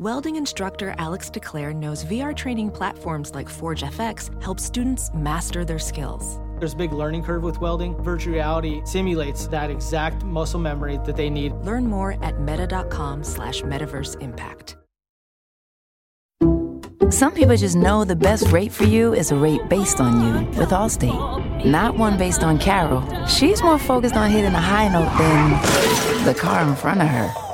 Welding instructor Alex DeClaire knows VR training platforms like Forge FX help students master their skills. There's a big learning curve with welding. Virtual reality simulates that exact muscle memory that they need. Learn more at meta.com slash metaverse impact. Some people just know the best rate for you is a rate based on you with Allstate, not one based on Carol. She's more focused on hitting a high note than the car in front of her.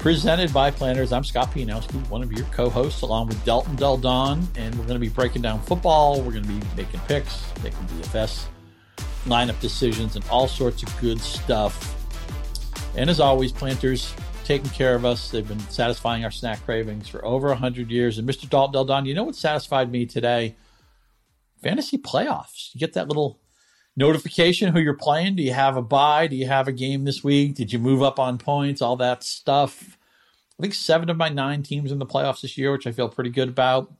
presented by Planters. I'm Scott Pianowski, one of your co-hosts, along with Dalton Del Don, and we're going to be breaking down football. We're going to be making picks, making DFS lineup decisions, and all sorts of good stuff. And as always, Planters taking care of us. They've been satisfying our snack cravings for over 100 years. And Mr. Dalton Del Don, you know what satisfied me today? Fantasy playoffs. You get that little notification who you're playing. Do you have a bye? Do you have a game this week? Did you move up on points? All that stuff. I think seven of my nine teams in the playoffs this year, which I feel pretty good about.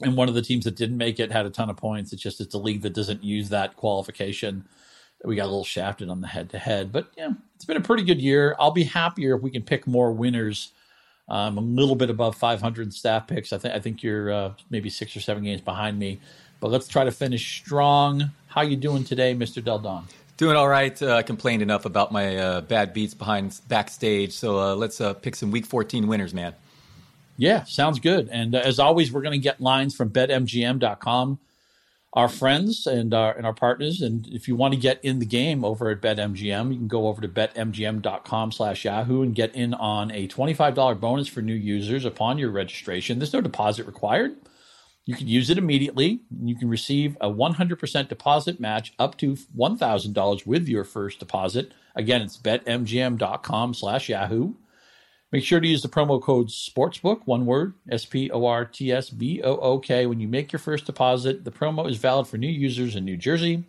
And one of the teams that didn't make it had a ton of points. It's just it's a league that doesn't use that qualification. We got a little shafted on the head to head, but yeah, it's been a pretty good year. I'll be happier if we can pick more winners. Um, a little bit above 500 staff picks. I think I think you're uh, maybe six or seven games behind me, but let's try to finish strong. How you doing today, Mr. Del Don? Doing all right. Uh, I complained enough about my uh, bad beats behind backstage, so uh, let's uh, pick some Week 14 winners, man. Yeah, sounds good. And uh, as always, we're going to get lines from betmgm.com, our friends and our and our partners. And if you want to get in the game over at BetMGM, you can go over to betmgm.com/yahoo and get in on a twenty-five dollar bonus for new users upon your registration. There's no deposit required. You can use it immediately. You can receive a 100% deposit match up to $1,000 with your first deposit. Again, it's betmgm.com slash Yahoo. Make sure to use the promo code SPORTSBOOK, one word, S P O R T S B O O K, when you make your first deposit. The promo is valid for new users in New Jersey,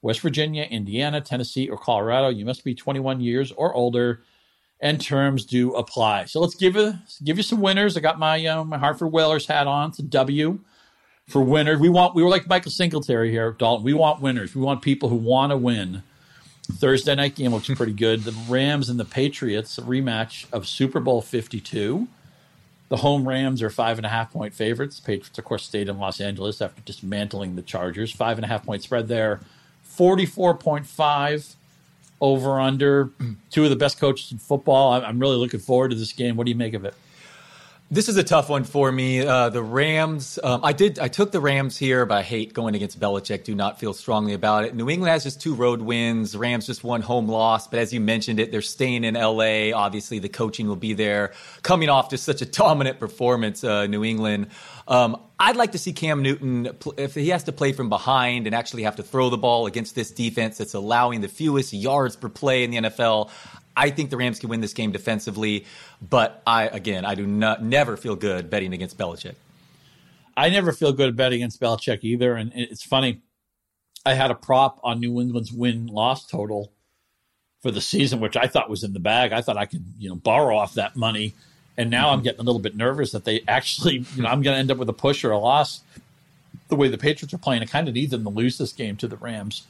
West Virginia, Indiana, Tennessee, or Colorado. You must be 21 years or older, and terms do apply. So let's give you, give you some winners. I got my, uh, my Hartford Whalers hat on. It's a W for winners. We want, we were like Michael Singletary here, Dalton. We want winners. We want people who want to win. Thursday night game looks pretty good. The Rams and the Patriots, a rematch of Super Bowl 52. The home Rams are five and a half point favorites. Patriots, of course, stayed in Los Angeles after dismantling the Chargers. Five and a half point spread there. 44.5 over under. Two of the best coaches in football. I'm really looking forward to this game. What do you make of it? This is a tough one for me. Uh, the Rams, um, I did, I took the Rams here, but I hate going against Belichick. Do not feel strongly about it. New England has just two road wins. Rams just one home loss, but as you mentioned it, they're staying in LA. Obviously, the coaching will be there. Coming off just such a dominant performance, uh, New England. Um, I'd like to see Cam Newton if he has to play from behind and actually have to throw the ball against this defense that's allowing the fewest yards per play in the NFL. I think the Rams can win this game defensively, but I again I do not never feel good betting against Belichick. I never feel good betting against Belichick either, and it's funny. I had a prop on New England's win loss total for the season, which I thought was in the bag. I thought I could you know borrow off that money, and now mm-hmm. I'm getting a little bit nervous that they actually you know I'm going to end up with a push or a loss. The way the Patriots are playing, I kind of need them to lose this game to the Rams.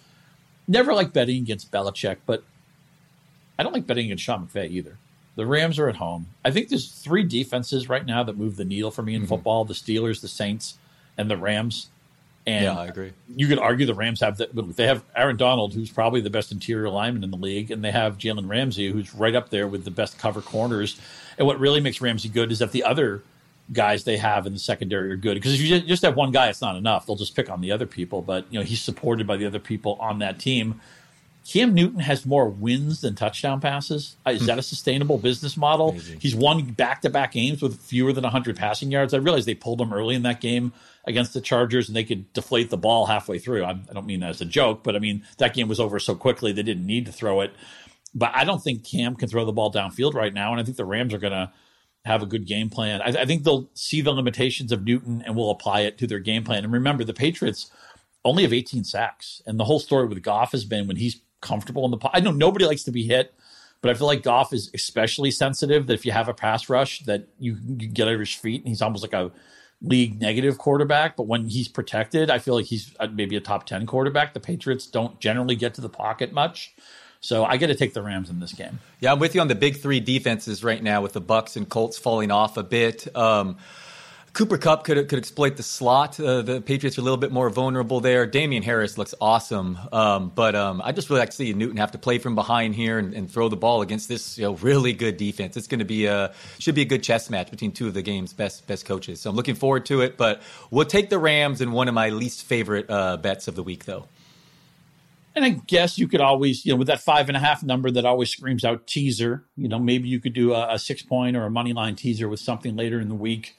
Never like betting against Belichick, but I don't like betting against Sean McVay either. The Rams are at home. I think there's three defenses right now that move the needle for me in mm-hmm. football: the Steelers, the Saints, and the Rams. And yeah, I agree. You could argue the Rams have that. They have Aaron Donald, who's probably the best interior lineman in the league, and they have Jalen Ramsey, who's right up there with the best cover corners. And what really makes Ramsey good is that the other guys they have in the secondary are good. Because if you just have one guy, it's not enough. They'll just pick on the other people. But you know, he's supported by the other people on that team. Cam Newton has more wins than touchdown passes. Uh, is that a sustainable business model? Amazing. He's won back to back games with fewer than 100 passing yards. I realize they pulled him early in that game against the Chargers and they could deflate the ball halfway through. I, don't mean that as a joke, but I mean, that game was over so quickly they didn't need to throw it. But I don't think Cam can throw the ball downfield right now. And I think the Rams are going to have a good game plan. I, I, think they'll see the limitations of Newton and will apply it to their game plan. And remember, the Patriots only have 18 sacks, and the whole story with Goff has been when he's comfortable in the. Pocket. I know nobody likes to be hit, but I feel like Goff is especially sensitive that if you have a pass rush, that you, you get out of his feet, and he's almost like a league negative quarterback. But when he's protected, I feel like he's maybe a top 10 quarterback. The Patriots don't generally get to the pocket much. So I get to take the Rams in this game. Yeah, I'm with you on the big three defenses right now with the Bucks and Colts falling off a bit. Um, Cooper Kupp could could exploit the slot. Uh, the Patriots are a little bit more vulnerable there. Damien Harris looks awesome, um, but um, I just really like to see Newton have to play from behind here and, and throw the ball against this you know, really good defense. It's going to be a should be a good chess match between two of the game's best best coaches. So I'm looking forward to it. But we'll take the Rams in one of my least favorite uh, bets of the week, though. And I guess you could always, you know, with that five and a half number that always screams out teaser, you know, maybe you could do a, a six point or a money line teaser with something later in the week.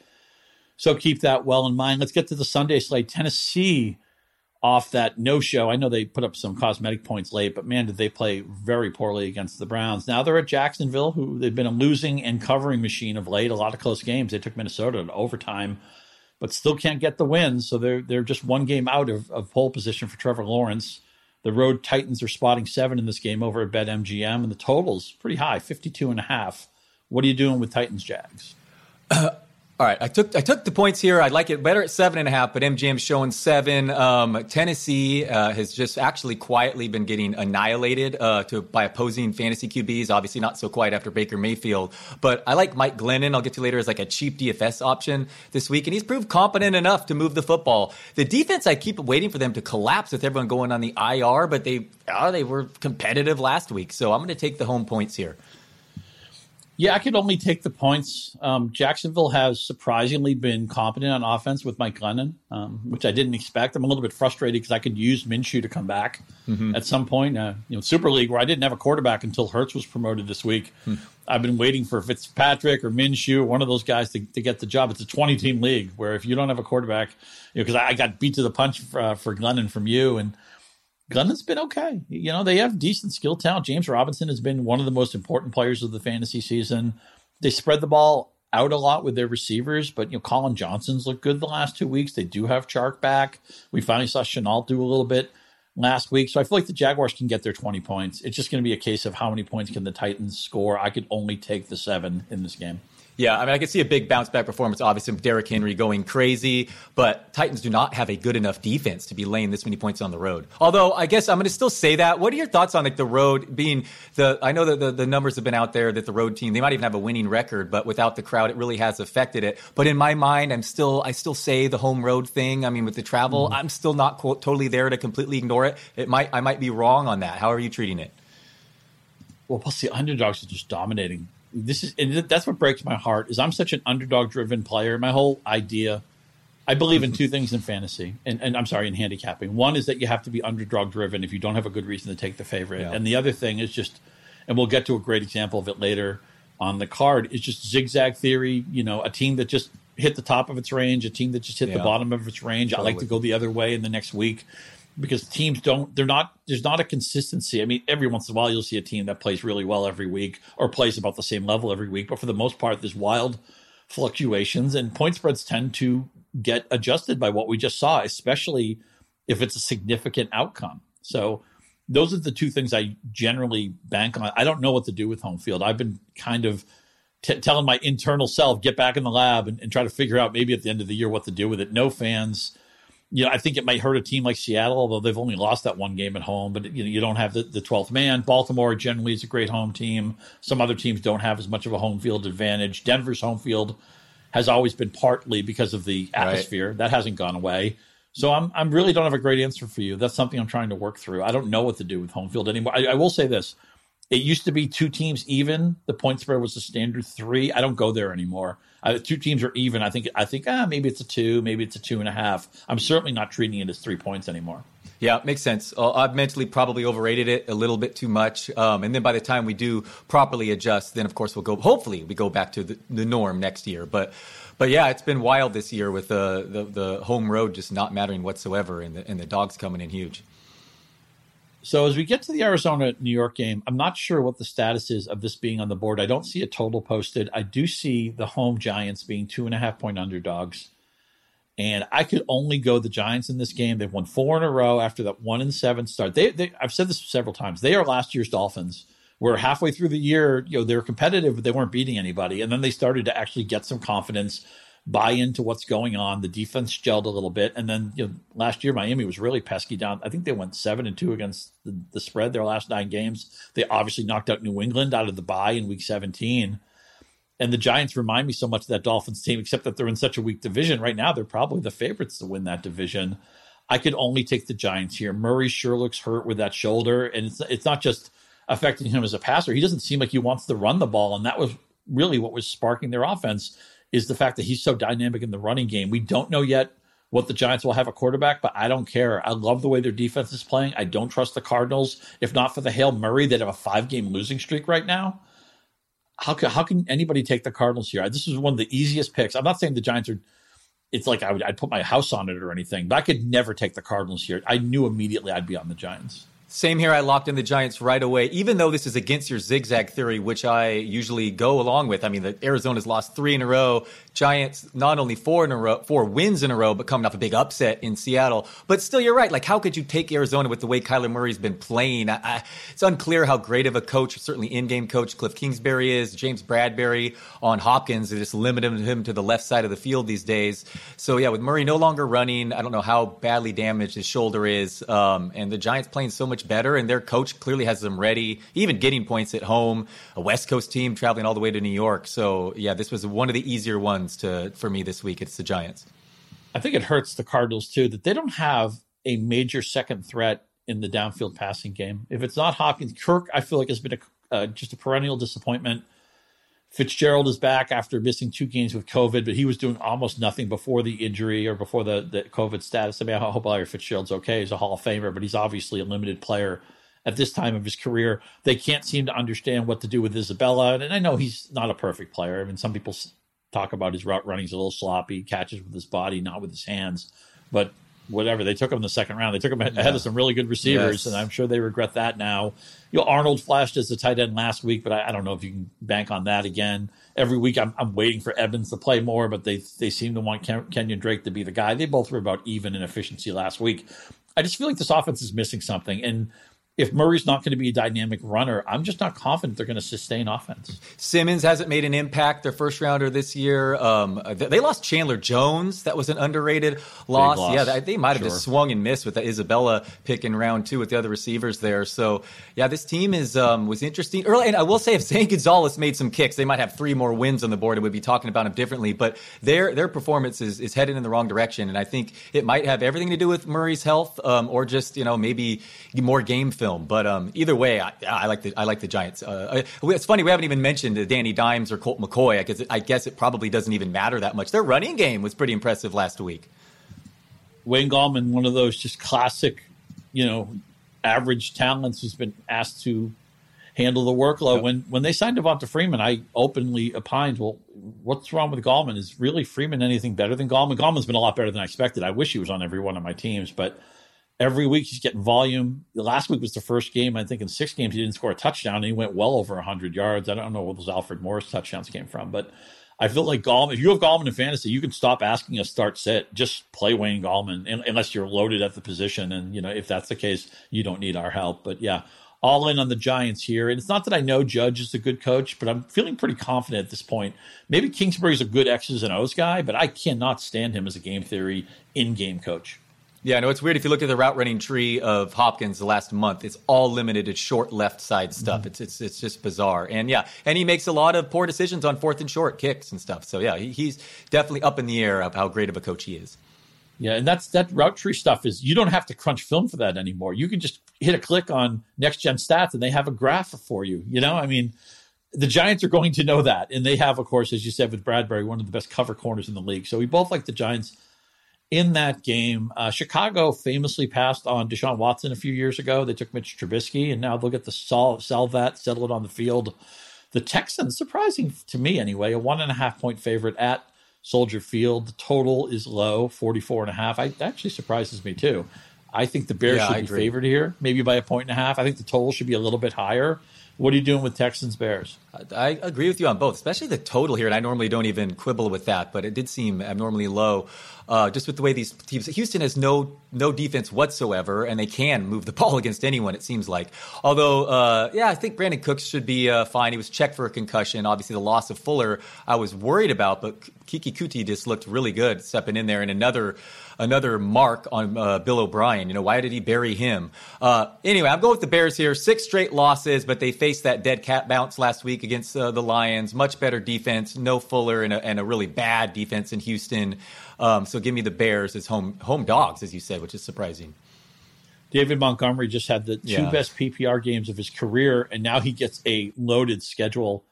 So keep that well in mind. Let's get to the Sunday slate. Tennessee off that no show. I know they put up some cosmetic points late, but man, did they play very poorly against the Browns. Now they're at Jacksonville, who they've been a losing and covering machine of late. A lot of close games. They took Minnesota to overtime, but still can't get the win. So they're they're just one game out of, of pole position for Trevor Lawrence. The road Titans are spotting seven in this game over at BetMGM, and the total's pretty high, 52 and a half. What are you doing with Titans Jags? All right, I took I took the points here. I like it better at seven and a half, but MGM showing seven. Um, Tennessee uh, has just actually quietly been getting annihilated uh, to by opposing fantasy QBs. Obviously, not so quiet after Baker Mayfield, but I like Mike Glennon. I'll get to later as like a cheap DFS option this week, and he's proved competent enough to move the football. The defense, I keep waiting for them to collapse with everyone going on the IR, but they oh, they were competitive last week, so I'm going to take the home points here. Yeah, I could only take the points. Um, Jacksonville has surprisingly been competent on offense with Mike Glennon, um, which I didn't expect. I'm a little bit frustrated because I could use Minshew to come back mm-hmm. at some point. Uh, you know, Super League where I didn't have a quarterback until Hurts was promoted this week. Hmm. I've been waiting for Fitzpatrick or Minshew, one of those guys, to, to get the job. It's a 20 team league where if you don't have a quarterback, because you know, I, I, got beat to the punch for, uh, for Glennon from you and Glennon's been okay. You know, they have decent skill talent. James Robinson has been one of the most important players of the fantasy season. They spread the ball out a lot with their receivers, but you know, Collin Johnson's looked good the last two weeks. They do have Chark back. We finally saw Shenault do a little bit last week. So I feel like the Jaguars can get their 20 points. It's just going to be a case of how many points can the Titans score. I could only take the seven in this game. Yeah, I mean, I can see a big bounce back performance, obviously, with Derrick Henry going crazy, but Titans do not have a good enough defense to be laying this many points on the road. Although, I guess I'm going to still say that. What are your thoughts on like the road being the? I know that the, the numbers have been out there that the road team they might even have a winning record, but without the crowd, it really has affected it. But in my mind, I'm still I still say the home road thing. I mean, with the travel, mm-hmm. I'm still not quote, totally there to completely ignore it. It might I might be wrong on that. How are you treating it? Well, plus the underdogs are just dominating this is and that's what breaks my heart is I'm such an underdog driven player. My whole idea, I believe in two things in fantasy, and, and, I'm sorry in handicapping. One is that you have to be underdog driven if you don't have a good reason to take the favorite, yeah. and the other thing is just, and we'll get to a great example of it later on the card is just zigzag theory. You know, a team that just hit the top of its range, a team that just hit yeah. the bottom of its range. Totally. I like to go the other way in the next week because teams don't they're not there's not a consistency. I mean, every once in a while you'll see a team that plays really well every week or plays about the same level every week, but for the most part there's wild fluctuations and point spreads tend to get adjusted by what we just saw, especially if it's a significant outcome. So those are the two things I generally bank on. I don't know what to do with home field. I've been kind of t- telling my internal self get back in the lab and, and try to figure out maybe at the end of the year what to do with it. No fans you know, I think it might hurt a team like Seattle, although they've only lost that one game at home. But you know, you don't have the, the 12th man. Baltimore generally is a great home team. Some other teams don't have as much of a home field advantage. Denver's home field has always been partly because of the atmosphere right. that hasn't gone away. So I'm I'm really don't have a great answer for you. That's something I'm trying to work through. I don't know what to do with home field anymore. I, I will say this: it used to be two teams even. The point spread was the standard three. I don't go there anymore. Uh, two teams are even. I think I think ah maybe it's a two, maybe it's a two and a half. I'm certainly not treating it as three points anymore. Yeah, makes sense. Uh, I've mentally probably overrated it a little bit too much, um, and then by the time we do properly adjust, then of course we'll go. Hopefully, we go back to the, the norm next year. But but yeah, it's been wild this year with the, the, the home road just not mattering whatsoever, and the and the dogs coming in huge. So as we get to the Arizona New York game, I'm not sure what the status is of this being on the board. I don't see a total posted. I do see the home Giants being two and a half point underdogs. And I could only go the Giants in this game. They've won four in a row after that one and seven start. They, they I've said this several times. They are last year's Dolphins. We're halfway through the year, you know, they were competitive, but they weren't beating anybody. And then they started to actually get some confidence buy into what's going on. The defense gelled a little bit, and then you know, last year Miami was really pesky down. I think they went seven and two against the, the spread their last nine games. They obviously knocked out New England out of the bye in Week 17. And the Giants remind me so much of that Dolphins team, except that they're in such a weak division right now. They're probably the favorites to win that division. I could only take the Giants here. Murray sure looks hurt with that shoulder, and it's it's not just affecting him as a passer. He doesn't seem like he wants to run the ball, and that was really what was sparking their offense is the fact that he's so dynamic in the running game. We don't know yet what the Giants will have a quarterback, but I don't care. I love the way their defense is playing. I don't trust the Cardinals. If not for the Hail Murray, they'd have a five game losing streak right now. How can, how can anybody take the Cardinals here? This is one of the easiest picks. I'm not saying the Giants are, it's like I would, I'd put my house on it or anything, but I could never take the Cardinals here. I knew immediately I'd be on the Giants. Same here. I locked in the Giants right away, even though this is against your zigzag theory, which I usually go along with. I mean, the Arizona's lost three in a row. Giants not only four in a row, four wins in a row, but coming off a big upset in Seattle. But still, you're right. Like, how could you take Arizona with the way Kyler Murray's been playing? I, I, it's unclear how great of a coach, certainly in-game coach Kliff Kingsbury is. James Bradberry on Hopkins, they just limited him to the left side of the field these days. So yeah, with Murray no longer running, I don't know how badly damaged his shoulder is, um, and the Giants playing so much better, and their coach clearly has them ready, even getting points at home. A West Coast team traveling all the way to New York. So yeah, this was one of the easier ones to for me this week. It's the Giants. I think it hurts the Cardinals too that they don't have a major second threat in the downfield passing game. If it's not Hopkins, Kirk, I feel like has been a, uh, just a perennial disappointment. Fitzgerald is back after missing two games with COVID, but he was doing almost nothing before the injury or before the, the COVID status. I mean, I hope Larry Fitzgerald's okay. He's a Hall of Famer, but he's obviously a limited player at this time of his career. They can't seem to understand what to do with Isabella. And I know he's not a perfect player. I mean, some people talk about his route running is a little sloppy, catches with his body, not with his hands. But whatever, they took him in the second round. They took him ahead yeah. of some really good receivers, yes. and I'm sure they regret that now. You know, Arnold flashed as the tight end last week, but I, I, don't know if you can bank on that again. Every week, I'm, I'm waiting for Edmonds to play more, but they they seem to want Ken, Kenyan Drake to be the guy. They both were about even in efficiency last week. I just feel like this offense is missing something, and if Murray's not going to be a dynamic runner, I'm just not confident they're going to sustain offense. Simmons hasn't made an impact. Their first rounder this year. Um, they lost Chandler Jones. That was an underrated loss. loss. Yeah, they might have sure. just swung and missed with the Isabella pick in round two with the other receivers there. So yeah, this team is um, was interesting early. And I will say, if Zane Gonzalez made some kicks, they might have three more wins on the board, and we'd be talking about him differently. But their their performance is, is headed in the wrong direction, and I think it might have everything to do with Murray's health, um, or just you know maybe more game film. But um, either way, I, I, like the I like the Giants. Uh, it's funny we haven't even mentioned Danny Dimes or Colt McCoy. I guess it, I guess it probably doesn't even matter that much. Their running game was pretty impressive last week. Wayne Gallman, one of those just classic, you know, average talents who's been asked to handle the workload. Yep. When when they signed Devonta Freeman, I openly opined, well, what's wrong with Gallman? Is really Freeman anything better than Gallman? Gallman's been a lot better than I expected. I wish he was on every one of my teams, but every week he's getting volume. Last week was the first game, I think, in six games he didn't score a touchdown, and he went well over 100 yards. I don't know where those Alfred Morris touchdowns came from, but I feel like Gallman, if you have Gallman in fantasy, you can stop asking a start set. Just play Wayne Gallman, unless you're loaded at the position. And, you know, if that's the case, you don't need our help. But yeah, all in on the Giants here. And it's not that I know Judge is a good coach, but I'm feeling pretty confident at this point. Maybe Kingsbury's a good X's and O's guy, but I cannot stand him as a game theory in game coach. Yeah, no, it's weird. If you look at the route running tree of Hopkins the last month, it's all limited to short left side stuff. Mm-hmm. It's, it's it's just bizarre. And yeah, and he makes a lot of poor decisions on fourth and short kicks and stuff. So yeah, he, he's definitely up in the air of how great of a coach he is. Yeah, and that's that route tree stuff is you don't have to crunch film for that anymore. You can just hit a click on next gen stats and they have a graph for you. You know, I mean, the Giants are going to know that, and they have, of course, as you said with Bradberry, one of the best cover corners in the league. So we both like the Giants in that game. Uh, Chicago famously passed on Deshaun Watson a few years ago. They took Mitch Trubisky, and now look at the sell, sell that, settle it on the field. The Texans, surprising to me anyway, a one and a half point favorite at Soldier Field. The total is low, 44 and a half. I, that actually surprises me too. I think the Bears Yeah, I should be agree. favored here, maybe by a point and a half. I think the total should be a little bit higher. What are you doing with Texans Bears? I agree with you on both, especially the total here. And I normally don't even quibble with that, but it did seem abnormally low. Uh, just with the way these teams, Houston has no no defense whatsoever, and they can move the ball against anyone. It seems like. Although, uh, yeah, I think Brandin Cooks should be uh, fine. He was checked for a concussion. Obviously, the loss of Fuller, I was worried about, but Keke Coutee just looked really good stepping in there. And another another mark on uh, Bill O'Brien. You know, why did he bury him? Uh, anyway, I'm going with the Bears here. Six straight losses, but they faced that dead cat bounce last week against uh, the Lions. Much better defense, no Fuller, and a, and a really bad defense in Houston. Um, so give me the Bears as home home dogs, as you said, which is surprising. David Montgomery just had the two Yeah. best PPR games of his career, and now he gets a loaded schedule.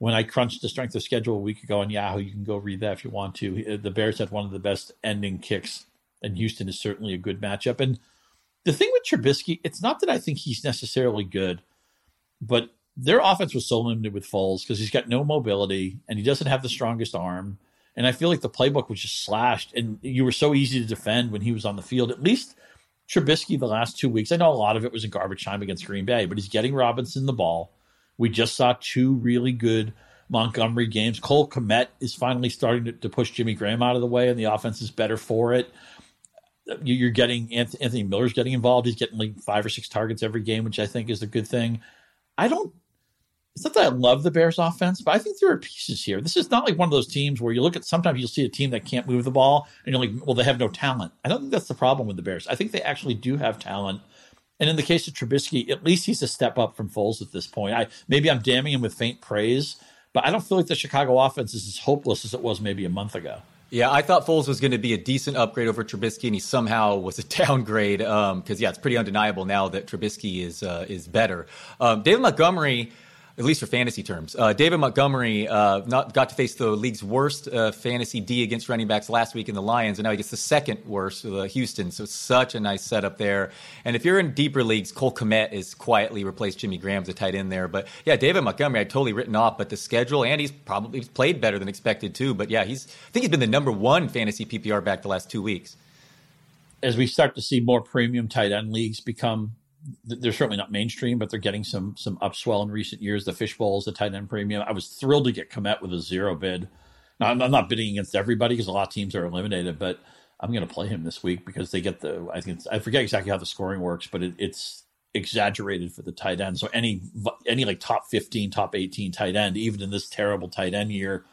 When I crunched the strength of schedule a week ago on Yahoo, you can go read that if you want to. Uh, the Bears had one of the best ending kicks, and Houston is certainly a good matchup. And the thing with Trubisky, it's not that I think he's necessarily good, but their offense was so limited with Foles because he's got no mobility and he doesn't have the strongest arm. And I feel like the playbook was just slashed, and you were so easy to defend when he was on the field. At least Trubisky the last two weeks. I know a lot of it was in garbage time against Green Bay, but he's getting Robinson the ball. We just saw two really good Montgomery games. Cole Kmet is finally starting to, to push Jimmy Graham out of the way, and the offense is better for it. You- You're getting Anthony Miller's getting involved. He's getting like five or six targets every game, which I think is a good thing. I don't. It's not that I love the Bears offense, but I think there are pieces here. This is not like one of those teams where you look at sometimes you'll see a team that can't move the ball and you're like, well, they have no talent. I don't think that's the problem with the Bears. I think they actually do have talent. And in the case of Trubisky, at least he's a step up from Foles at this point. I maybe I'm damning him with faint praise, but I don't feel like the Chicago offense is as hopeless as it was maybe a month ago. Yeah, I thought Foles was going to be a decent upgrade over Trubisky, and he somehow was a downgrade. Because yeah, it's pretty undeniable now that Trubisky is uh, is better. Um, David Montgomery, at least for fantasy terms, uh, David Montgomery uh, not got to face the league's worst uh, fantasy D against running backs last week in the Lions, and now he gets the second worst, uh, Houston. So such a nice setup there. And if you're in deeper leagues, Cole Kmet is quietly replaced Jimmy Graham's a tight end there. But yeah, David Montgomery, I'd totally written off, but the schedule, and he's probably played better than expected too. But yeah, he's I think he's been the number one fantasy PPR back the last two weeks. as we start to see more premium tight end leagues become they're certainly not mainstream, but they're getting some some upswell in recent years. The fish bowls, the tight end premium. I was thrilled to get Kmet with a zero bid. Now, I'm, I'm not bidding against everybody because a lot of teams are eliminated, but I'm going to play him this week because they get the. I think I forget exactly how the scoring works, but it, it's exaggerated for the tight end. So any any like top 15, top 18 tight end, even in this terrible tight end year,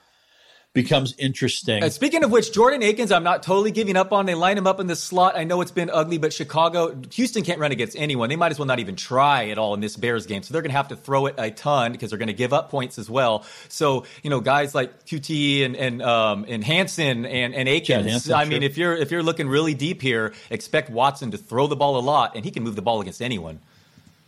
becomes interesting. Uh, speaking of which, Jordan Akins, I'm not totally giving up on. They line him up in the slot. I know it's been ugly, but Chicago, Houston can't run against anyone. They might as well not even try at all in this Bears game. So they're going to have to throw it a ton because they're going to give up points as well. So you know, guys like Coutee and and um, and Hansen and and Akins. Hansen, I sure. mean, if you're if you're looking really deep here, expect Watson to throw the ball a lot, and he can move the ball against anyone.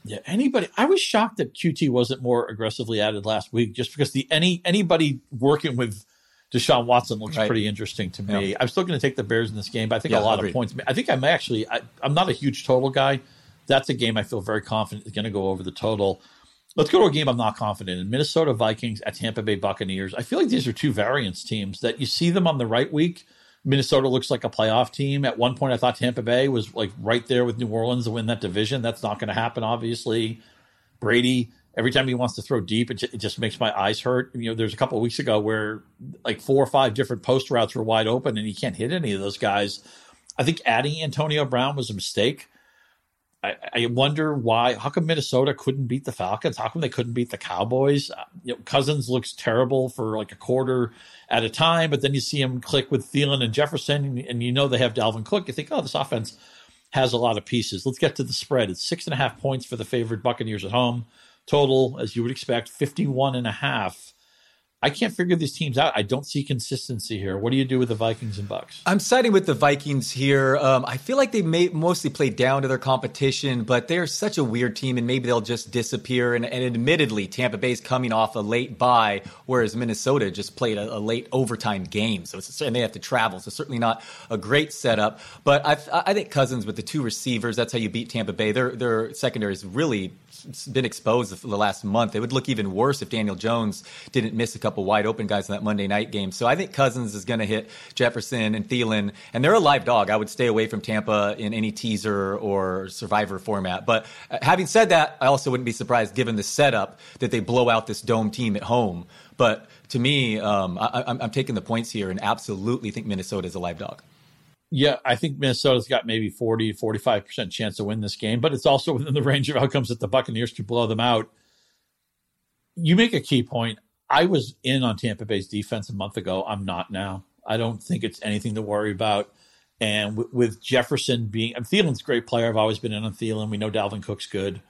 Yeah, anybody. I was shocked that Coutee wasn't more aggressively added last week, just because the any anybody working with Deshaun Watson looks Right. pretty interesting to me. Yeah. I'm still going to take the Bears in this game, but I think Yeah, a lot agreed. of points. I think I'm actually. I, I'm not a huge total guy. That's a game I feel very confident is going to go over the total. Let's go to a game I'm not confident in. Minnesota Vikings at Tampa Bay Buccaneers. I feel like these are two variance teams that you see them on the right week. Minnesota looks like a playoff team. At one point, I thought Tampa Bay was like right there with New Orleans to win that division. That's not going to happen, obviously. Brady, every time he wants to throw deep, it, ju- it just makes my eyes hurt. You know, there's a couple weeks ago where like four or five different post routes were wide open and he can't hit any of those guys. I think adding Antonio Brown was a mistake. I, I wonder why. How come Minnesota couldn't beat the Falcons? How come they couldn't beat the Cowboys? Uh, you know, Cousins looks terrible for like a quarter at a time, but then you see him click with Thielen and Jefferson, and, and you know they have Dalvin Cook. You think, oh, this offense has a lot of pieces. Let's get to the spread. It's six and a half points for the favored Buccaneers at home. Total, as you would expect, 51 and a half. I can't figure these teams out. I don't see consistency here. What do you do with the Vikings and Bucks? I'm siding with the Vikings here. Um, I feel like they may mostly play down to their competition, but they're such a weird team, and maybe they'll just disappear. And, and admittedly, Tampa Bay's coming off a late bye, whereas Minnesota just played a, a late overtime game, so it's, and they have to travel. So certainly not a great setup. But I, I think Cousins with the two receivers, that's how you beat Tampa Bay. Their their secondary is really been exposed the last month. It would look even worse if Daniel Jones didn't miss a couple couple wide open guys in that Monday night game. So I think Cousins is going to hit Jefferson and Thielen, and they're a live dog. I would stay away from Tampa in any teaser or survivor format. But uh, having said that, I also wouldn't be surprised given the setup that they blow out this dome team at home. But to me, um, I, am taking the points here and absolutely think Minnesota is a live dog. Yeah, I think Minnesota's got maybe 40, 45% chance to win this game, but it's also within the range of outcomes that the Buccaneers could blow them out. You make a key point. I was in on Tampa Bay's defense a month ago. I'm not now. I don't think it's anything to worry about. And with, with Jefferson being, and Thielen's a great player. I've always been in on Thielen. We know Dalvin Cook's good.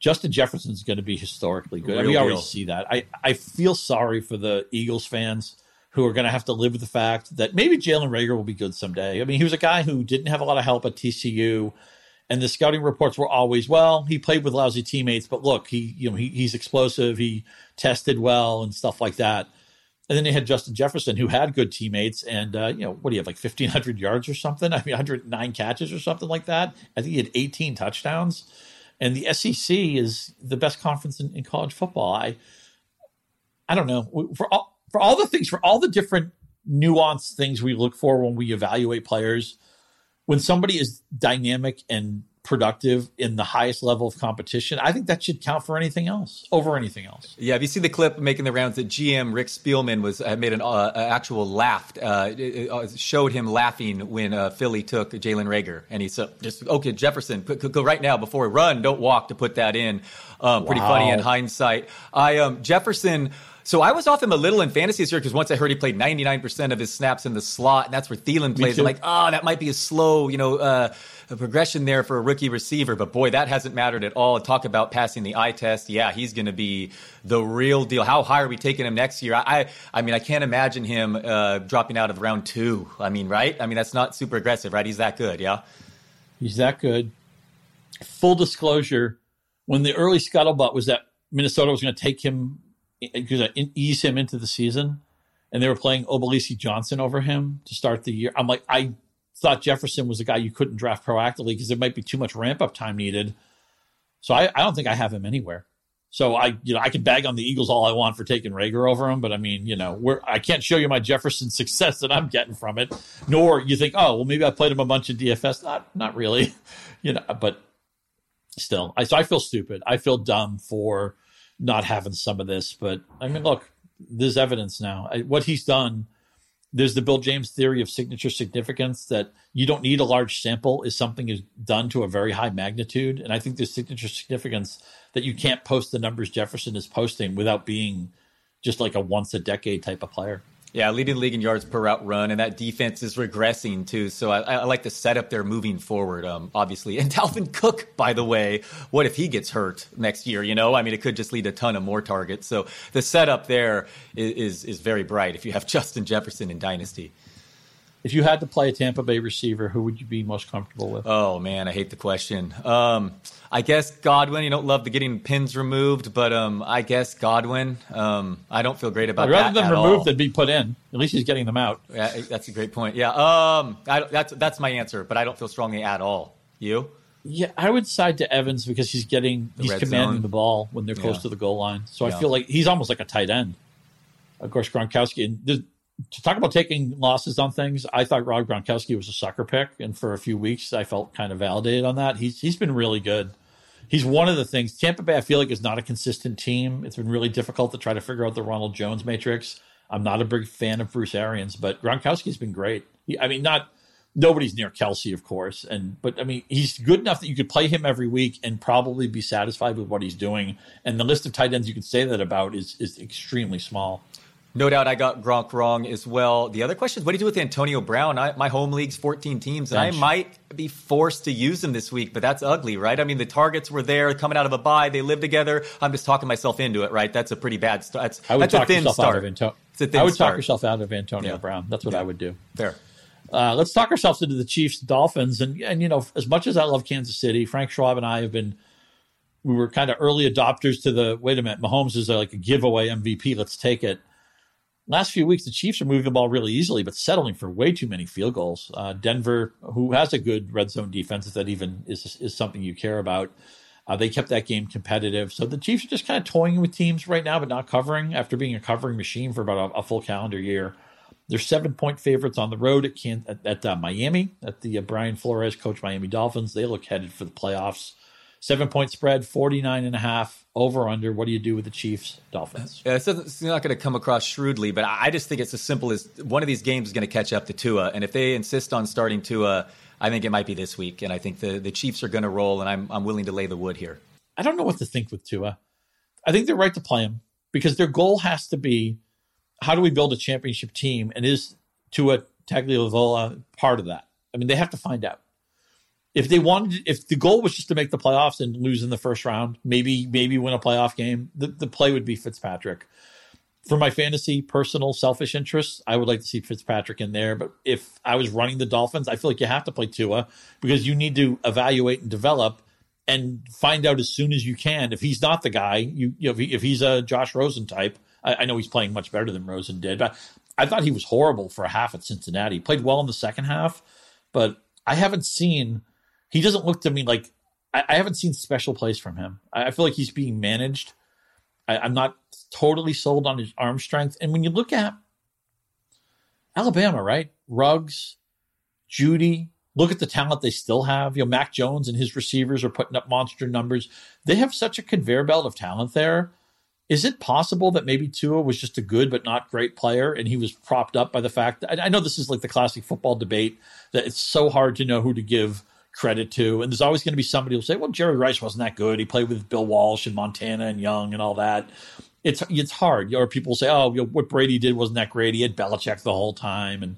Justin Jefferson's going to be historically good. Real we already deal. see that. I, I feel sorry for the Eagles fans who are going to have to live with the fact that maybe Jalen Reagor will be good someday. I mean, he was a guy who didn't have a lot of help at TCU, and the scouting reports were always, well, he played with lousy teammates, but look, he you know he, he's explosive, he tested well, and stuff like that. And then they had Justin Jefferson, who had good teammates, and uh, you know what do you have like fifteen hundred yards or something? I mean, one hundred nine catches or something like that. I think he had eighteen touchdowns, and the SEC is the best conference in, in college football. I I don't know for all for all the things, for all the different nuanced things we look for when we evaluate players, when somebody is dynamic and productive in the highest level of competition, I think that should count for anything else over anything else. Yeah, if you see the clip making the rounds that GM Rick Spielman was uh, made an uh, actual laugh, uh, it, uh, showed him laughing when uh, Philly took Jalen Reagor, and he said, "Just okay, Jefferson, put, go right now before we run, don't walk to put that in." Um, pretty wow. funny in hindsight. I um, Jefferson. So I was off him a little in fantasy this year because once I heard he played 99% of his snaps in the slot, and that's where Thielen plays. I'm like, oh, that might be a slow, you know, uh, progression there for a rookie receiver. But boy, that hasn't mattered at all. Talk about passing the eye test. Yeah, he's going to be the real deal. How high are we taking him next year? I, I mean, I can't imagine him uh, dropping out of round two. I mean, right? I mean, that's not super aggressive, right? He's that good, yeah. He's that good. Full disclosure: when the early scuttlebutt was that Minnesota was going to take him because ease him into the season, and they were playing Olabisi Johnson over him to start the year. I'm like, I thought Jefferson was a guy you couldn't draft proactively because there might be too much ramp up time needed. So I, I don't think I have him anywhere. So I, you know, I can bag on the Eagles all I want for taking Reagor over him, but I mean, you know, we're, I can't show you my Jefferson success that I'm getting from it. Nor you think, oh, well, maybe I played him a bunch of DFS. Not, not really, you know. But still, I so I feel stupid. I feel dumb for not having some of this. But I mean, look, there's evidence now. I, what he's done, there's the Bill James theory of signature significance that you don't need a large sample if something is done to a very high magnitude. And I think there's signature significance that you can't post the numbers Jefferson is posting without being just like a once a decade type of player. Yeah, leading league in yards per route run, and that defense is regressing too. So I, I like the setup there moving forward, um, obviously. And Dalvin Cook, by the way, what if he gets hurt next year? You know, I mean, it could just lead a ton of more targets. So the setup there is is, is very bright if you have Justin Jefferson in Dynasty. If you had to play a Tampa Bay receiver, who would you be most comfortable with? Oh man, I hate the question. Um, I guess Godwin. You don't love the getting pins removed, but um, I guess Godwin. Um, I don't feel great about rather that. Rather than removed than be put in. At least he's getting them out. Yeah, that's a great point. Yeah, um, I, that's that's my answer, but I don't feel strongly at all. You? Yeah, I would side to Evans because he's getting the he's commanding zone. the ball when they're close yeah. to the goal line. So yeah. I feel like he's almost like a tight end. Of course, Gronkowski. And to talk about taking losses on things, I thought Rob Gronkowski was a sucker pick, and for a few weeks, I felt kind of validated on that. He's he's been really good. He's one of the things. Tampa Bay, I feel like, is not a consistent team. It's been really difficult to try to figure out the Ronald Jones matrix. I'm not a big fan of Bruce Arians, but Gronkowski's been great. He, I mean, not nobody's near Kelce, of course, and but I mean, he's good enough that you could play him every week and probably be satisfied with what he's doing. And the list of tight ends you can say that about is is extremely small. No doubt I got Gronk wrong as well. The other question is what do you do with Antonio Brown? I, my home league's 14 teams, and Bench. I might be forced to use him this week, but that's ugly, right? I mean, the targets were there coming out of a bye. They live together. I'm just talking myself into it, right? That's a pretty bad start. That's, I would that's talk a thin yourself start. Out of Anto- I would start. talk yourself out of Antonio yeah. Brown. That's what yeah. I would do. Fair. Uh, let's talk ourselves into the Chiefs Dolphins. And, and, you know, as much as I love Kansas City, Frank Schwab and I have been, we were kind of early adopters to the, wait a minute, Mahomes is like a giveaway MVP. Let's take it last few weeks, the Chiefs are moving the ball really easily, but settling for way too many field goals. Uh, Denver, who has a good red zone defense, if that even is is something you care about, Uh, they kept that game competitive. So the Chiefs are just kind of toying with teams right now, but not covering after being a covering machine for about a, a full calendar year. They're seven point favorites on the road at, at, at uh, Miami, at the uh, Brian Flores coach Miami Dolphins. They look headed for the playoffs. Seven point spread, 49 and a half over under. What do you do with the Chiefs Dolphins? Yeah, it's, not going to come across shrewdly, but I just think it's as simple as one of these games is going to catch up to Tua. And if they insist on starting Tua, I think it might be this week. And I think the, the Chiefs are going to roll, and I'm, I'm willing to lay the wood here. I don't know what to think with Tua. I think they're right to play him because their goal has to be how do we build a championship team? And is Tua Tagovailoa part of that? I mean, they have to find out if they wanted, if the goal was just to make the playoffs and lose in the first round, maybe maybe win a playoff game, the, the play would be Fitzpatrick. For my fantasy, personal, selfish interests, I would like to see Fitzpatrick in there. But if I was running the Dolphins, I feel like you have to play Tua because you need to evaluate and develop and find out as soon as you can if he's not the guy. You, you know, if, he, if he's a Josh Rosen type, I, I know he's playing much better than Rosen did, but I thought he was horrible for a half at Cincinnati. He played well in the second half, but I haven't seen he doesn't look to me like I, I haven't seen special plays from him. I, I feel like he's being managed. I, I'm not totally sold on his arm strength. And when you look at Alabama, right? Ruggs, Jeudy, look at the talent they still have. You know, Mac Jones and his receivers are putting up monster numbers. They have such a conveyor belt of talent there. Is it possible that maybe Tua was just a good but not great player and he was propped up by the fact that I know this is like the classic football debate that it's so hard to know who to give credit to. And there's always going to be somebody who'll say, well, Jerry Rice wasn't that good. He played with Bill Walsh and Montana and Young and all that. It's it's hard. Or people say, oh, what Brady did wasn't that great. He had Belichick the whole time. And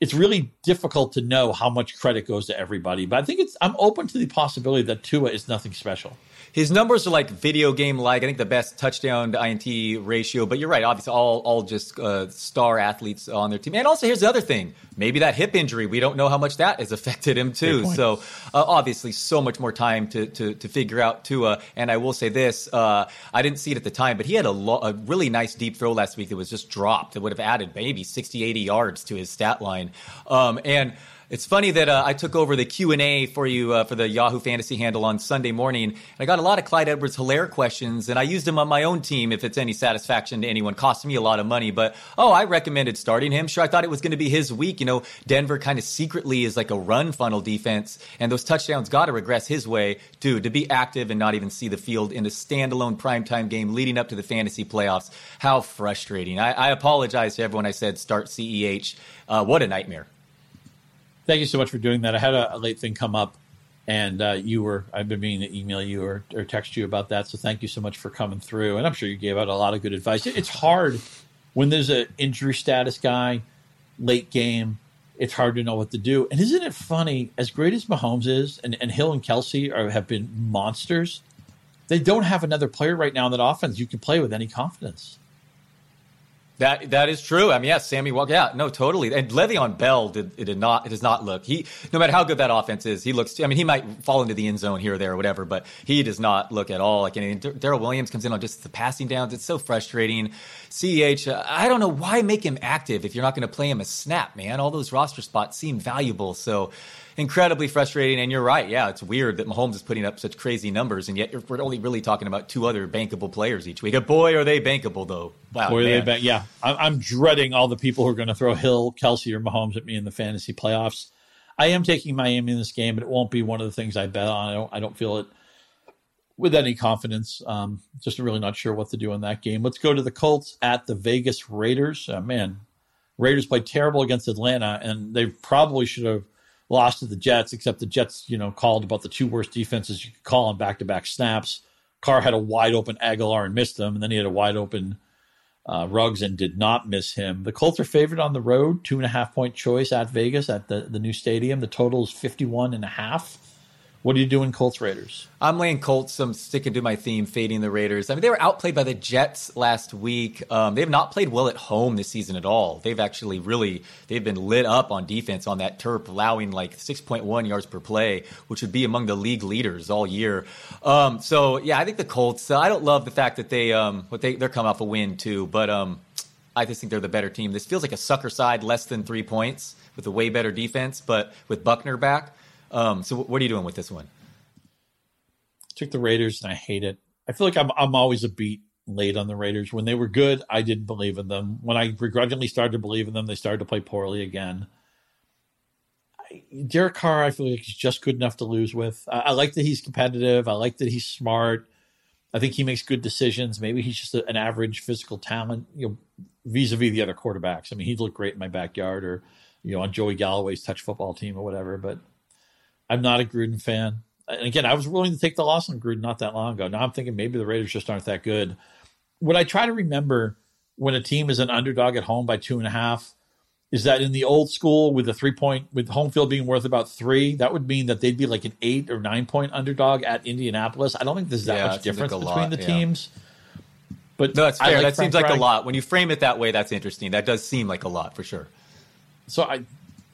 it's really difficult to know how much credit goes to everybody. But I think it's I'm open to the possibility that Tua is nothing special his numbers are like video game like. I think the best touchdown to INT ratio. But you're right, obviously all all just uh, star athletes on their team. And also here's the other thing: maybe that hip injury. We don't know how much that has affected him too. So uh, obviously, so much more time to to, to figure out Tua. And I will say this: uh, I didn't see it at the time, but he had a, lo- a really nice deep throw last week that was just dropped. That would have added maybe 60, 80 yards to his stat line. Um, and it's funny that uh, I took over the Q and A for you uh, for the Yahoo Fantasy handle on Sunday morning. And I got a lot of Clyde Edwards Helaire questions, and I used them on my own team if it's any satisfaction to anyone. Cost me a lot of money, but oh, I recommended starting him. Sure, I thought it was going to be his week. You know, Denver kind of secretly is like a run funnel defense, and those touchdowns got to regress his way, dude. To be active and not even see the field in a standalone primetime game leading up to the fantasy playoffs, how frustrating! I, I apologize to everyone I said start Ceh. Uh, what a nightmare thank you so much for doing that. I had a, a late thing come up, and uh, you were I've been meaning to email you or, or text you about that. So thank you so much for coming through. And I'm sure you gave out a lot of good advice. It's hard when there's an injury status guy late game. It's hard to know what to do. And isn't it funny? As great as Mahomes is, and, and Hill and Kelce are, have been monsters. They don't have another player right now in that offense you can play with any confidence. That that is true. I mean, yeah, Sammy Walker. Yeah, no, totally. And Le'Veon Bell did it did not it does not look he no matter how good that offense is, he looks. I mean, he might fall into the end zone here or there or whatever, but he does not look at all like. I Darrel Williams comes in on just the passing downs. It's so frustrating. Ceh, I don't know why make him active if you're not going to play him a snap, man. All those roster spots seem valuable, so incredibly frustrating. And you're right. Yeah, it's weird that Mahomes is putting up such crazy numbers, and yet we're only really talking about two other bankable players each week. Boy, are they bankable, though. Wow. Boy, they Yeah. I'm dreading all the people who are going to throw Hill, Kelce, or Mahomes at me in the fantasy playoffs. I am taking Miami in this game, but it won't be one of the things I bet on. I don't, I don't feel it with any confidence. Um, just really not sure what to do in that game. Let's go to the Colts at the Vegas Raiders. Uh, man, Raiders played terrible against Atlanta, and they probably should have lost to the Jets, except the Jets, you know, called about the two worst defenses you could call on back to back snaps. Carr had a wide open Agholor and missed him, and then he had a wide open uh, and did not miss him. The Colts are favored on the road, two and a half point choice at Vegas at the, the new stadium. The total is 51 and a half. What are you doing, Colts Raiders? I'm laying Colts. I'm sticking to my theme, fading the Raiders. I mean, they were outplayed by the Jets last week. Um, they have not played well at home this season at all. They've actually really they've been lit up on defense on that turf, allowing like 6.1 yards per play, which would be among the league leaders all year. Um, so yeah, I think the Colts. Uh, I don't love the fact that they um, what they they're coming off a win too, but um, I just think they're the better team. This feels like a sucker side, less than three points with a way better defense, but with Buckner back. Um, so what are you doing with this one? Took the Raiders, and I hate it. I feel like I'm I'm always a beat late on the Raiders. When they were good, I didn't believe in them. When I begrudgingly started to believe in them, they started to play poorly again. Derek Carr, I feel like he's just good enough to lose with. I, I, like that he's competitive. I like that he's smart. I think he makes good decisions. Maybe he's just a, an average physical talent, you know, vis-a-vis the other quarterbacks. I mean, he'd look great in my backyard or, you know, on Joey Galloway's touch football team or whatever. But I'm not a Gruden fan. And again, I was willing to take the loss on Gruden not that long ago. Now I'm thinking maybe the Raiders just aren't that good. What I try to remember when a team is an underdog at home by two and a half is that in the old school with the three point with home field being worth about three, that would mean that they'd be like an eight or nine point underdog at Indianapolis. I don't think there's that yeah, much difference like between lot, the yeah. teams. But no, that's fair. Like that Frank seems like a lot. When you frame it that way, that's interesting. That does seem like a lot for sure. So I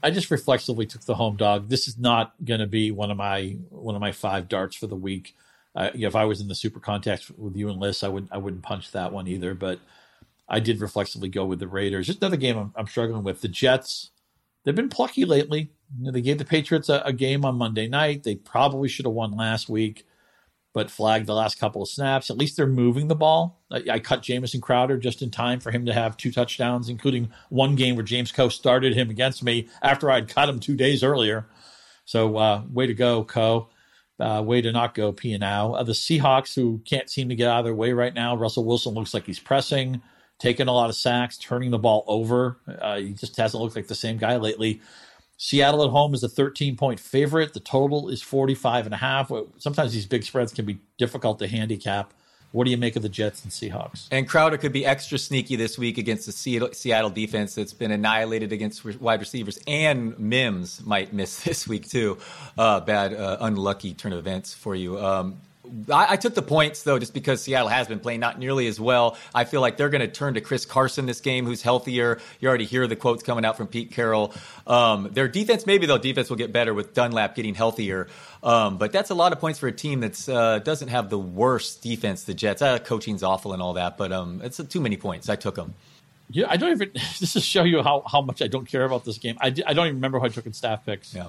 I just reflexively took the home dog. This is not going to be one of my one of my five darts for the week. Uh, if I was in the super contest with you and Liz, I wouldn't I wouldn't punch that one either. But I did reflexively go with the Raiders. Just another game I'm, I'm struggling with. The Jets, they've been plucky lately. You know, they gave the Patriots a, a, game on Monday night. They probably should have won last week, but flagged the last couple of snaps. At least they're moving the ball. I, I cut Jamison Crowder just in time for him to have two touchdowns, including one game where James Coe started him against me after I'd cut him two days earlier. So, uh, way to go, Coe. Uh, way to not go P and now. Uh, the Seahawks, who can't seem to get out of their way right now. Russell Wilson looks like he's pressing taking a lot of sacks, turning the ball over. Uh, he just hasn't looked like the same guy lately. Seattle at home is a 13 point favorite. The total is 45 and a half. Sometimes these big spreads can be difficult to handicap. What do you make of the Jets and Seahawks? And Crowder could be extra sneaky this week against the Seattle defense that's been annihilated against wide receivers, and Mims might miss this week too. Uh, bad, uh, unlucky turn of events for you. Um, I, I, took the points though, just because Seattle has been playing not nearly as well. I feel like they're going to turn to Chris Carson this game, who's healthier. You already hear the quotes coming out from Pete Carroll. Um, their defense, maybe their defense will get better with Dunlap getting healthier. Um, but that's a lot of points for a team that uh, doesn't have the worst defense. The Jets, uh, coaching's awful and all that, but um, it's too many points. I took them. Yeah, I don't even. This to show you how, how much I don't care about this game. I, I don't even remember who I took in staff picks. Yeah.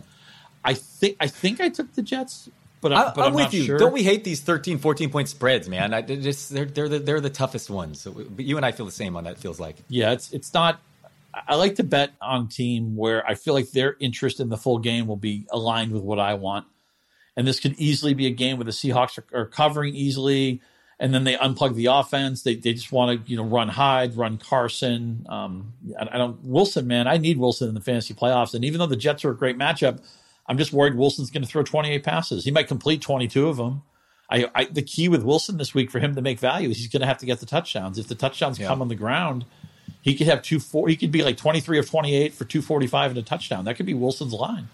I think I think I took the Jets but, I, but I'm, I'm with you. Sure. Don't we hate these 13, 14 point spreads, man? I, they're just they're they're the, they're the toughest ones. So, but you and I feel the same on that. Feels like yeah, it's it's not. I like to bet on team where I feel like their interest in the full game will be aligned with what I want, and this could easily be a game where the Seahawks are, are covering easily, and then they unplug the offense. They they just want to you know run Hyde, run Carson. Um, I, I don't Wilson, man. I need Wilson in the fantasy playoffs, and even though the Jets are a great matchup. I'm just worried Wilson's going to throw 28 passes. He might complete 22 of them. I, I, the key with Wilson this week for him to make value is he's going to have to get the touchdowns. If the touchdowns yeah. come on the ground, he could have two four. He could be like 23 of 28 for 245 and a touchdown. That could be Wilson's line.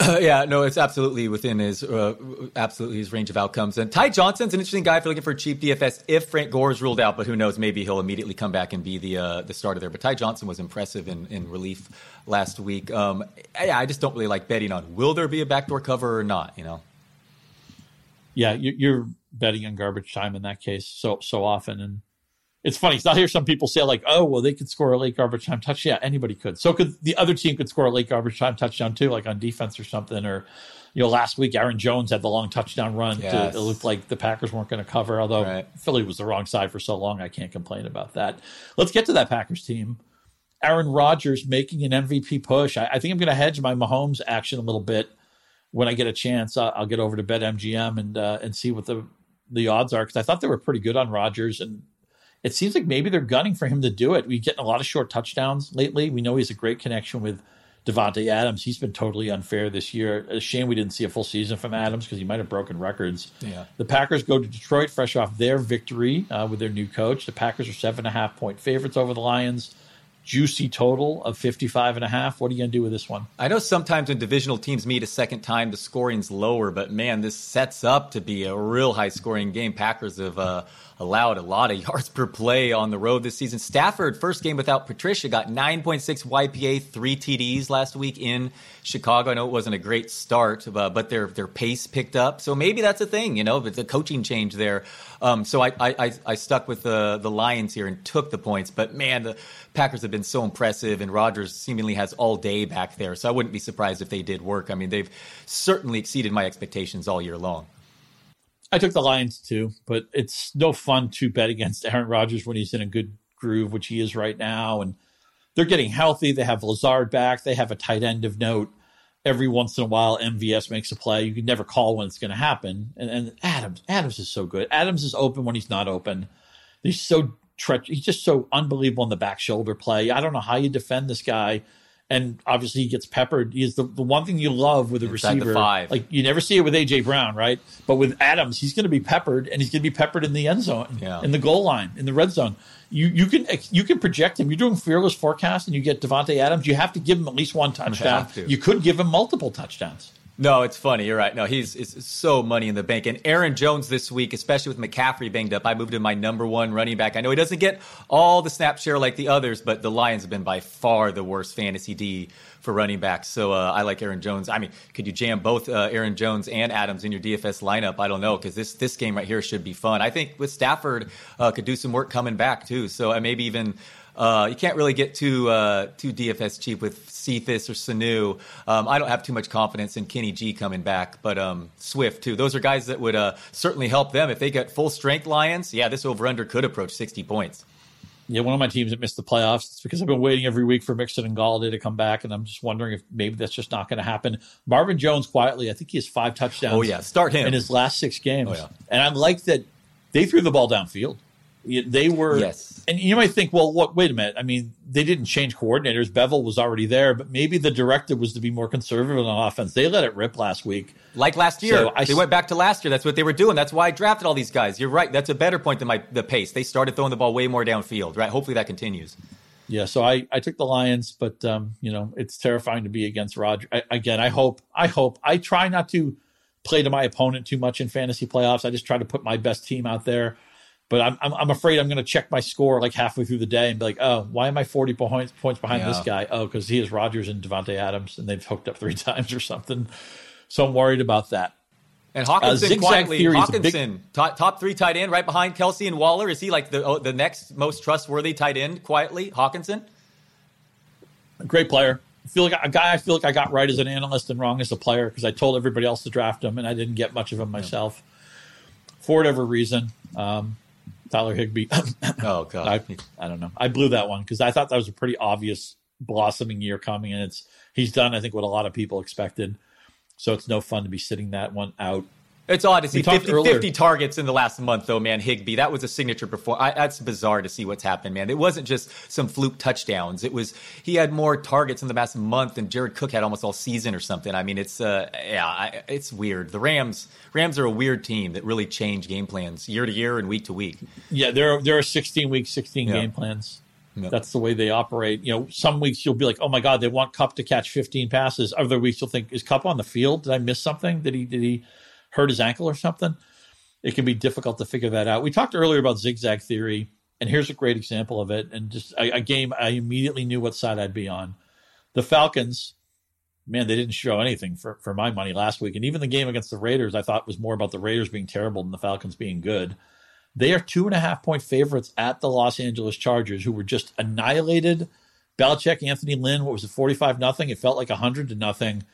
Uh, yeah, no, it's absolutely within his uh, absolutely his range of outcomes. And Ty Johnson's an interesting guy if you're looking for cheap DFS. If Frank Gore is ruled out, but who knows? Maybe he'll immediately come back and be the uh, the starter there. But Ty Johnson was impressive in, in relief last week. Um, yeah, I just don't really like betting on will there be a backdoor cover or not. You know. Yeah, you're betting on garbage time in that case so so often, and it's funny. So I hear some people say like, "Oh, well, they could score a late garbage time touchdown. Yeah, anybody could. So could the other team could score a late garbage time touchdown too, like on defense or something. Or you know, last week Aaron Jones had the long touchdown run. Yes. To, it looked like the Packers weren't going to cover. Although right. Philly was the wrong side for so long, I can't complain about that. Let's get to that Packers team. Aaron Rodgers making an MVP push. I, I think I'm going to hedge my Mahomes action a little bit when I get a chance. I'll, I'll get over to BetMGM and uh, and see what the the odds are because I thought they were pretty good on Rodgers and it seems like maybe they're gunning for him to do it. We get a lot of short touchdowns lately. We know he's a great connection with Davante Adams. He's been totally unfair this year. A shame we didn't see a full season from Adams because he might have broken records. Yeah. The Packers go to Detroit fresh off their victory uh, with their new coach. The Packers are seven and a half point favorites over the Lions juicy total of 55 and a half. What are you going to do with this one? I know sometimes when divisional teams meet a second time, the scoring's lower, but man, this sets up to be a real high scoring game. Packers have uh, allowed a lot of yards per play on the road this season. Stafford, first game without Patricia, got 9.6 YPA, three TDs last week in Chicago. I know it wasn't a great start, uh, but their their pace picked up. So maybe that's a thing, you know, the coaching change there. Um, so I, I, I stuck with the the Lions here and took the points. But man, the Packers have been so impressive, and Rodgers seemingly has all day back there. So I wouldn't be surprised if they did work. I mean, they've certainly exceeded my expectations all year long. I took the Lions too, but it's no fun to bet against Aaron Rodgers when he's in a good groove, which he is right now. And they're getting healthy. They have Lazard back. They have a tight end of note. Every once in a while, MVS makes a play. You can never call when it's going to happen. And, and Adams, Adams is so good. Adams is open when he's not open. He's so treach- He's just so unbelievable in the back shoulder play. I don't know how you defend this guy and obviously he gets peppered. He's the, the one thing you love with a Inside receiver. five. Like you never see it with AJ Brown, right? But with Adams, he's going to be peppered, and he's going to be peppered in the end zone, Yeah. in the goal line, in the red zone. You you can you can project him. You're doing fearless forecast, and you get Davante Adams. You have to give him at least one touchdown. You could give him multiple touchdowns. No, it's funny. You're right. No, he's it's so money in the bank. And Aaron Jones this week, especially with McCaffrey banged up, I moved him my number one running back. I know he doesn't get all the snap share like the others, but the Lions have been by far the worst fantasy D for running backs. So uh, I like Aaron Jones. I mean, could you jam both uh, Aaron Jones and Adams in your DFS lineup? I don't know because this this game right here should be fun. I think with Stafford uh, could do some work coming back too. So uh, maybe even. Uh, you can't really get too uh, too DFS cheap with Cephus or Sanu. Um, I don't have too much confidence in Kenny G coming back, but um, Swift too. Those are guys that would uh, certainly help them if they get full strength Lions. Yeah, this over under could approach sixty points. Yeah, one of my teams that missed the playoffs. It's because I've been waiting every week for Mixon and Golladay to come back, and I'm just wondering if maybe that's just not going to happen. Marvin Jones quietly, I think he has five touchdowns. Oh, yeah. Start him. in his last six games. Oh, yeah. And I like that they threw the ball downfield. They were Yes. and you might think, well, what? Wait a minute. I mean, they didn't change coordinators. Bevell was already there, but maybe the directive was to be more conservative on offense. They let it rip last week. Like last year, So I they went back to last year. That's what they were doing. That's why I drafted all these guys. You're right. That's a better point than my the pace. They started throwing the ball way more downfield. Right. Hopefully that continues. Yeah, so I, I took the Lions, but um, you know it's terrifying to be against Roger. I, again, I hope I hope I try not to play to my opponent too much in fantasy playoffs. I just try to put my best team out there. But I'm I'm, I'm afraid I'm going to check my score like halfway through the day and be like, oh, why am I 40 points points behind this guy? Oh, because he has Rodgers and Davante Adams, and they've hooked up three times or something. So I'm worried about that. And Hockenson zigzag quietly, is a big- Hockenson top, top three tight end right behind Kelce and Waller. Is he like the oh, the next most trustworthy tight end? Quietly, Hockenson. great player. I feel like a guy I feel like I got right as an analyst and wrong as a player because I told everybody else to draft him and I didn't get much of him myself for whatever reason. Um, Tyler Higbee. Oh God. I, I don't know. I blew that one because I thought that was a pretty obvious blossoming year coming, and it's he's done. I think what a lot of people expected. So it's no fun to be sitting that one out. It's odd to see 50, 50 targets in the last month, though, man. Higbee, that was a signature before. I, that's bizarre to see what's happened, man. It wasn't just some fluke touchdowns. It was he had more targets in the past month than Jared Cook had almost all season or something. I mean, it's uh, yeah, I, it's weird. The Rams, Rams are a weird team that really change game plans year to year and week to week. Yeah, there are, there are 16 week, 16 Yeah. game plans. That's the way they operate. You know, some weeks you'll be like, "Oh my God, they want Kupp to catch 15 passes." Other weeks you'll think, "Is Kupp on the field? Did I miss something? Did he did he hurt his ankle or something?" It can be difficult to figure that out. We talked earlier about zigzag theory, and here's a great example of it. And just a, a game I immediately knew what side I'd be on. The Falcons, man, they didn't show anything for for my money last week, and even the game against the Raiders, I thought was more about the Raiders being terrible than the Falcons being good. They are two and a half point favorites at the Los Angeles Chargers, who were just annihilated. Belichick, Anthony Lynn, what was it, 45 nothing? It felt like 100 to nothing.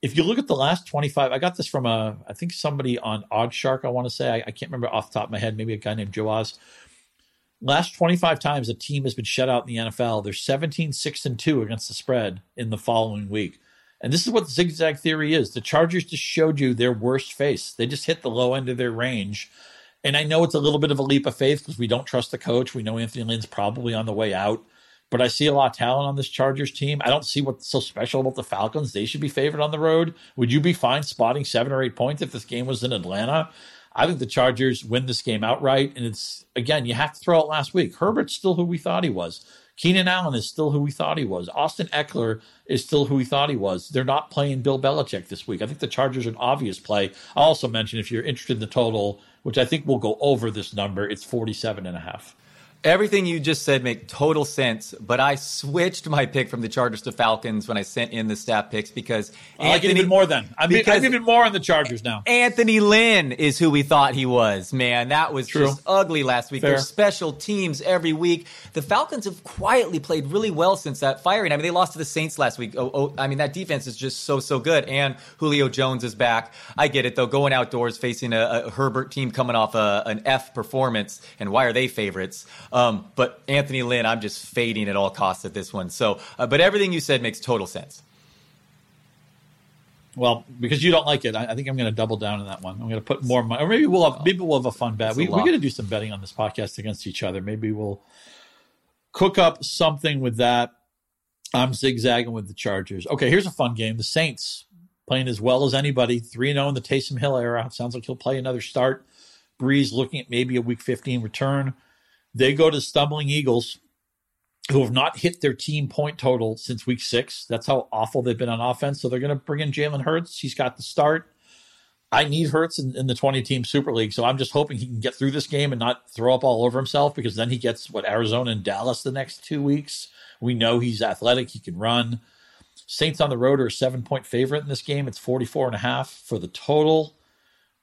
If you look at the last 25, I got this from a, I think somebody on Odd Shark, I want to say. I, I can't remember off the top of my head, maybe a guy named Joaz. Last 25 times a team has been shut out in the NFL, they're 17 6 and 2 against the spread in the following week. And this is what the zigzag theory is. The Chargers just showed you their worst face. They just hit the low end of their range. And I know it's a little bit of a leap of faith because we don't trust the coach. We know Anthony Lynn's probably on the way out. But I see a lot of talent on this Chargers team. I don't see what's so special about the Falcons. They should be favored on the road. Would you be fine spotting seven or eight points if this game was in Atlanta? I think the Chargers win this game outright. And it's, again, you have to throw out last week. Herbert's still who we thought he was. Keenan Allen is still who we thought he was. Austin Ekeler is still who we thought he was. They're not playing Bill Belichick this week. I think the Chargers are an obvious play. I'll also mention if you're interested in the total, which I think will go over this number, it's 47 and a half. Everything you just said make total sense, but I switched my pick from the Chargers to Falcons when I sent in the staff picks because I like it even more then. I'm, I'm even more on the Chargers now. Anthony Lynn is who we thought he was. Man, that was True. just ugly last week. Fair. There's special teams every week. The Falcons have quietly played really well since that firing. I mean, they lost to the Saints last week. Oh, oh, I mean, that defense is just so so good. And Julio Jones is back. I get it though. Going outdoors facing a, a Herbert team coming off a, an F performance, and why are they favorites? Um, but Anthony Lynn, I'm just fading at all costs at this one. So, uh, but everything you said makes total sense. Well, because you don't like it, I, I think I'm going to double down on that one. I'm going to put more money, or maybe we'll have maybe we'll have a fun bet. We, we're going to do some betting on this podcast against each other. Maybe we'll cook up something with that. I'm zigzagging with the Chargers. Okay, here's a fun game. The Saints playing as well as anybody, three zero oh in the Taysom Hill era. Sounds like he'll play another start. Brees looking at maybe a Week 15 return. They go to stumbling Eagles, who have not hit their team point total since week six. That's how awful they've been on offense. So they're going to bring in Jalen Hurts. He's got the start. I need Hurts in, in, the 20 team Super League. So I'm just hoping he can get through this game and not throw up all over himself because then he gets what Arizona and Dallas the next two weeks. We know he's athletic, he can run. Saints on the road are a seven point favorite in this game. It's 44 and a half for the total.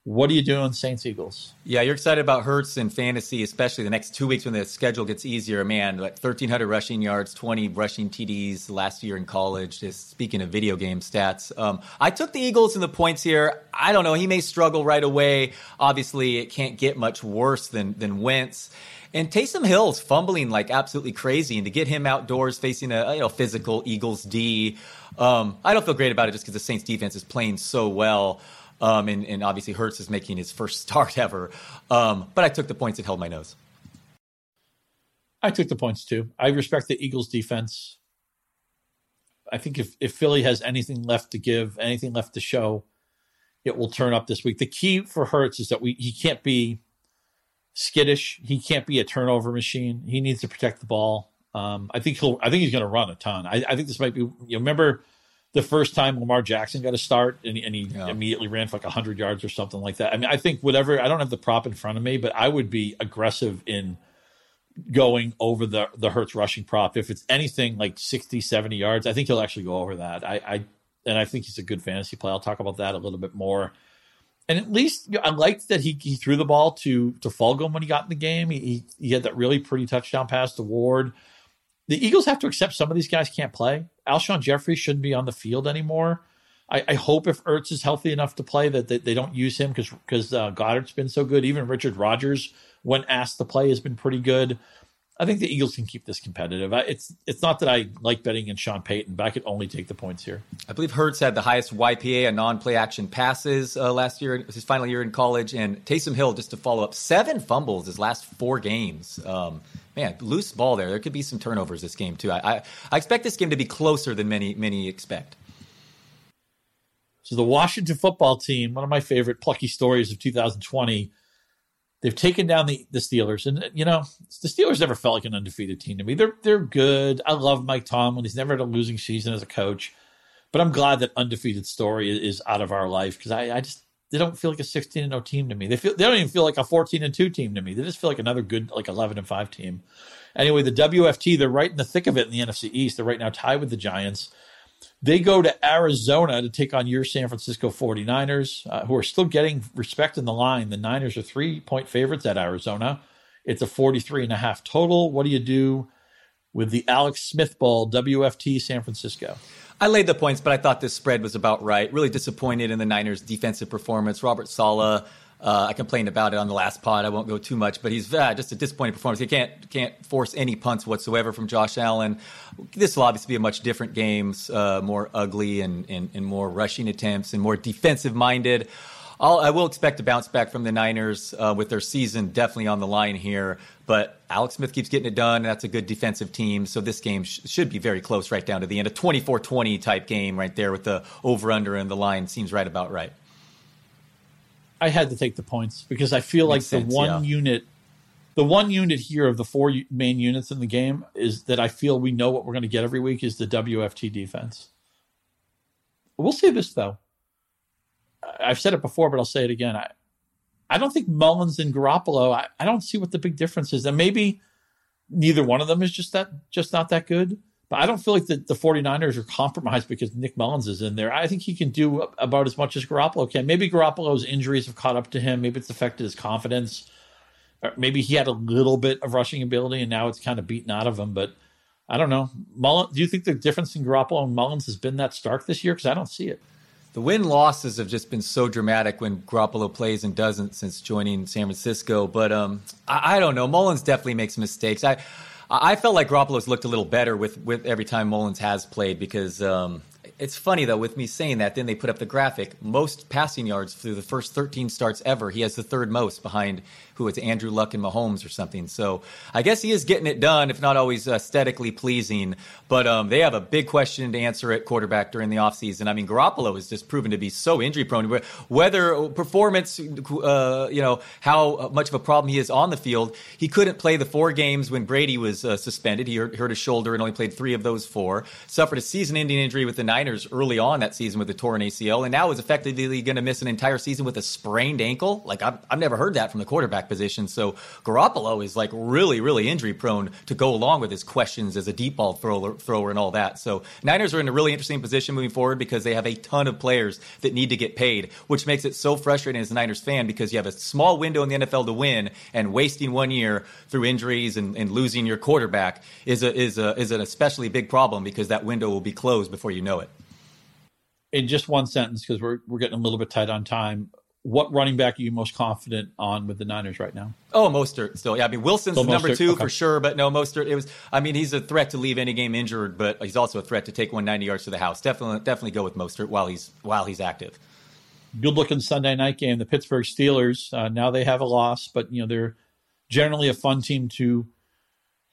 What are you doing, Saints Eagles? Yeah, you're excited about Hurts in fantasy, especially the next two weeks when the schedule gets easier. Man, like 1,300 rushing yards, 20 rushing TDs last year in college. Just speaking of video game stats, um, I took the Eagles in the points here. I don't know. He may struggle right away. Obviously, it can't get much worse than than Wentz. And Taysom Hill's fumbling like absolutely crazy, and to get him outdoors facing a you know physical Eagles D, um, I don't feel great about it just because the Saints defense is playing so well. Um, and, and, obviously, Hurts is making his first start ever. Um, but I took the points and held my nose. I took the points too. I respect the Eagles' defense. I think if, if Philly has anything left to give, anything left to show, it will turn up this week. The key for Hurts is that we he can't be skittish. He can't be a turnover machine. He needs to protect the ball. Um, I think he'll. I think he's going to run a ton. I, I, think this might be. You remember the first time Lamar Jackson got a start and, and he yeah. immediately ran for like 100 yards or something like that. I mean, I think whatever, I don't have the prop in front of me, but I would be aggressive in going over the, the Hurts rushing prop. If it's anything like 60, 70 yards, I think he'll actually go over that. I, I and I think he's a good fantasy play. I'll talk about that a little bit more. And at least you know, I liked that he, he threw the ball to to Fulgham when he got in the game. He, he, he had that really pretty touchdown pass to Ward the Eagles have to accept some of these guys can't play. Alshon Jeffery shouldn't be on the field anymore. I, I hope if Ertz is healthy enough to play that they, they don't use him because because uh, Goedert's been so good. Even Richard Rodgers, when asked to play, has been pretty good. I think the Eagles can keep this competitive. I, it's it's not that I like betting in Sean Payton, but I could only take the points here. I believe Hurts had the highest YPA on non-play action passes uh, last year. His final year in college, and Taysom Hill just to follow up seven fumbles his last four games. Um, man, loose ball there. There could be some turnovers this game too. I, I, I expect this game to be closer than many many expect. So the Washington football team, one of my favorite plucky stories of 2020, they've taken down the, the Steelers, and you know the Steelers never felt like an undefeated team to me. They're they're good. I love Mike Tomlin. He's never had a losing season as a coach, but I'm glad that undefeated story is, out of our life because I, I just they don't feel like a 16 and 0 team to me. They feel they don't even feel like a 14 and 2 team to me. They just feel like another good like 11 and 5 team. Anyway, the WFT, they're right in the thick of it in the NFC East. They're right now tied with the Giants. They go to Arizona to take on your San Francisco 49ers, uh, who are still getting respect in the line. The Niners are three point favorites at Arizona. It's a 43 and a half total. What do you do with the Alex Smith Ball WFT San Francisco? I laid the points, but I thought this spread was about right. Really disappointed in the Niners' defensive performance. Robert Saleh, uh, I complained about it on the last pod. I won't go too much, but he's uh, just a disappointing performance. He can't can't force any punts whatsoever from Josh Allen. This will obviously be a much different game, uh, more ugly and, and, and more rushing attempts and more defensive minded. I'll, I will expect to bounce back from the Niners uh, with their season definitely on the line here. But Alex Smith keeps getting it done. That's a good defensive team. So this game sh- should be very close right down to the end. A 24 20 type game right there with the over under and the line seems right about right. I had to take the points because I feel Makes like sense, the one yeah. unit. The one unit here of the four main units in the game is that I feel we know what we're going to get every week is the WFT defense. We'll say this though I've said it before, but I'll say it again. I, I don't think Mullens and Garoppolo. I, I don't see what the big difference is. And maybe, neither one of them is just that just not that good. But I don't feel like the, the 49ers are compromised because Nick Mullens is in there. I think he can do about as much as Garoppolo can. Maybe Garoppolo's injuries have caught up to him. Maybe it's affected his confidence. Or maybe he had a little bit of rushing ability and now it's kind of beaten out of him. But I don't know. Mullens, do you think the difference in Garoppolo and Mullens has been that stark this year? Because I don't see it. The win losses have just been so dramatic when Garoppolo plays and doesn't since joining San Francisco. But um, I, I don't know. Mullens definitely makes mistakes. I I felt like Garoppolo's looked a little better with, with every time Mullens has played because um, it's funny though with me saying that. Then they put up the graphic: most passing yards through the first 13 starts ever. He has the third most behind who it's Andrew Luck and Mahomes or something. So I guess he is getting it done, if not always aesthetically pleasing. But um, they have a big question to answer at quarterback during the offseason. I mean, Garoppolo has just proven to be so injury prone. Whether performance, uh, you know, how much of a problem he is on the field, he couldn't play the four games when Brady was uh, suspended. He hurt, hurt his shoulder and only played three of those four. Suffered a season-ending injury with the Niners early on that season with a torn ACL, and now is effectively going to miss an entire season with a sprained ankle. Like I've, I've never heard that from the quarterback position. So Garoppolo is like really, really injury prone to go along with his questions as a deep ball thrower, thrower and all that. So Niners are in a really interesting position moving forward because they have a ton of players that need to get paid, which makes it so frustrating as a Niners fan because you have a small window in the NFL to win and wasting one year through injuries and, and losing your quarterback is a, is a, is an especially big problem because that window will be closed before you know it. In just one sentence, because we're we're getting a little bit tight on time what running back are you most confident on with the Niners right now? Oh, Mostert still. Yeah, I mean Wilson's still number two okay. for sure, but no Mostert. It was. I mean, he's a threat to leave any game injured, but he's also a threat to take 190 yards to the house. Definitely, definitely go with Mostert while he's while he's active. Good looking Sunday night game. The Pittsburgh Steelers. Uh, now they have a loss, but you know they're generally a fun team to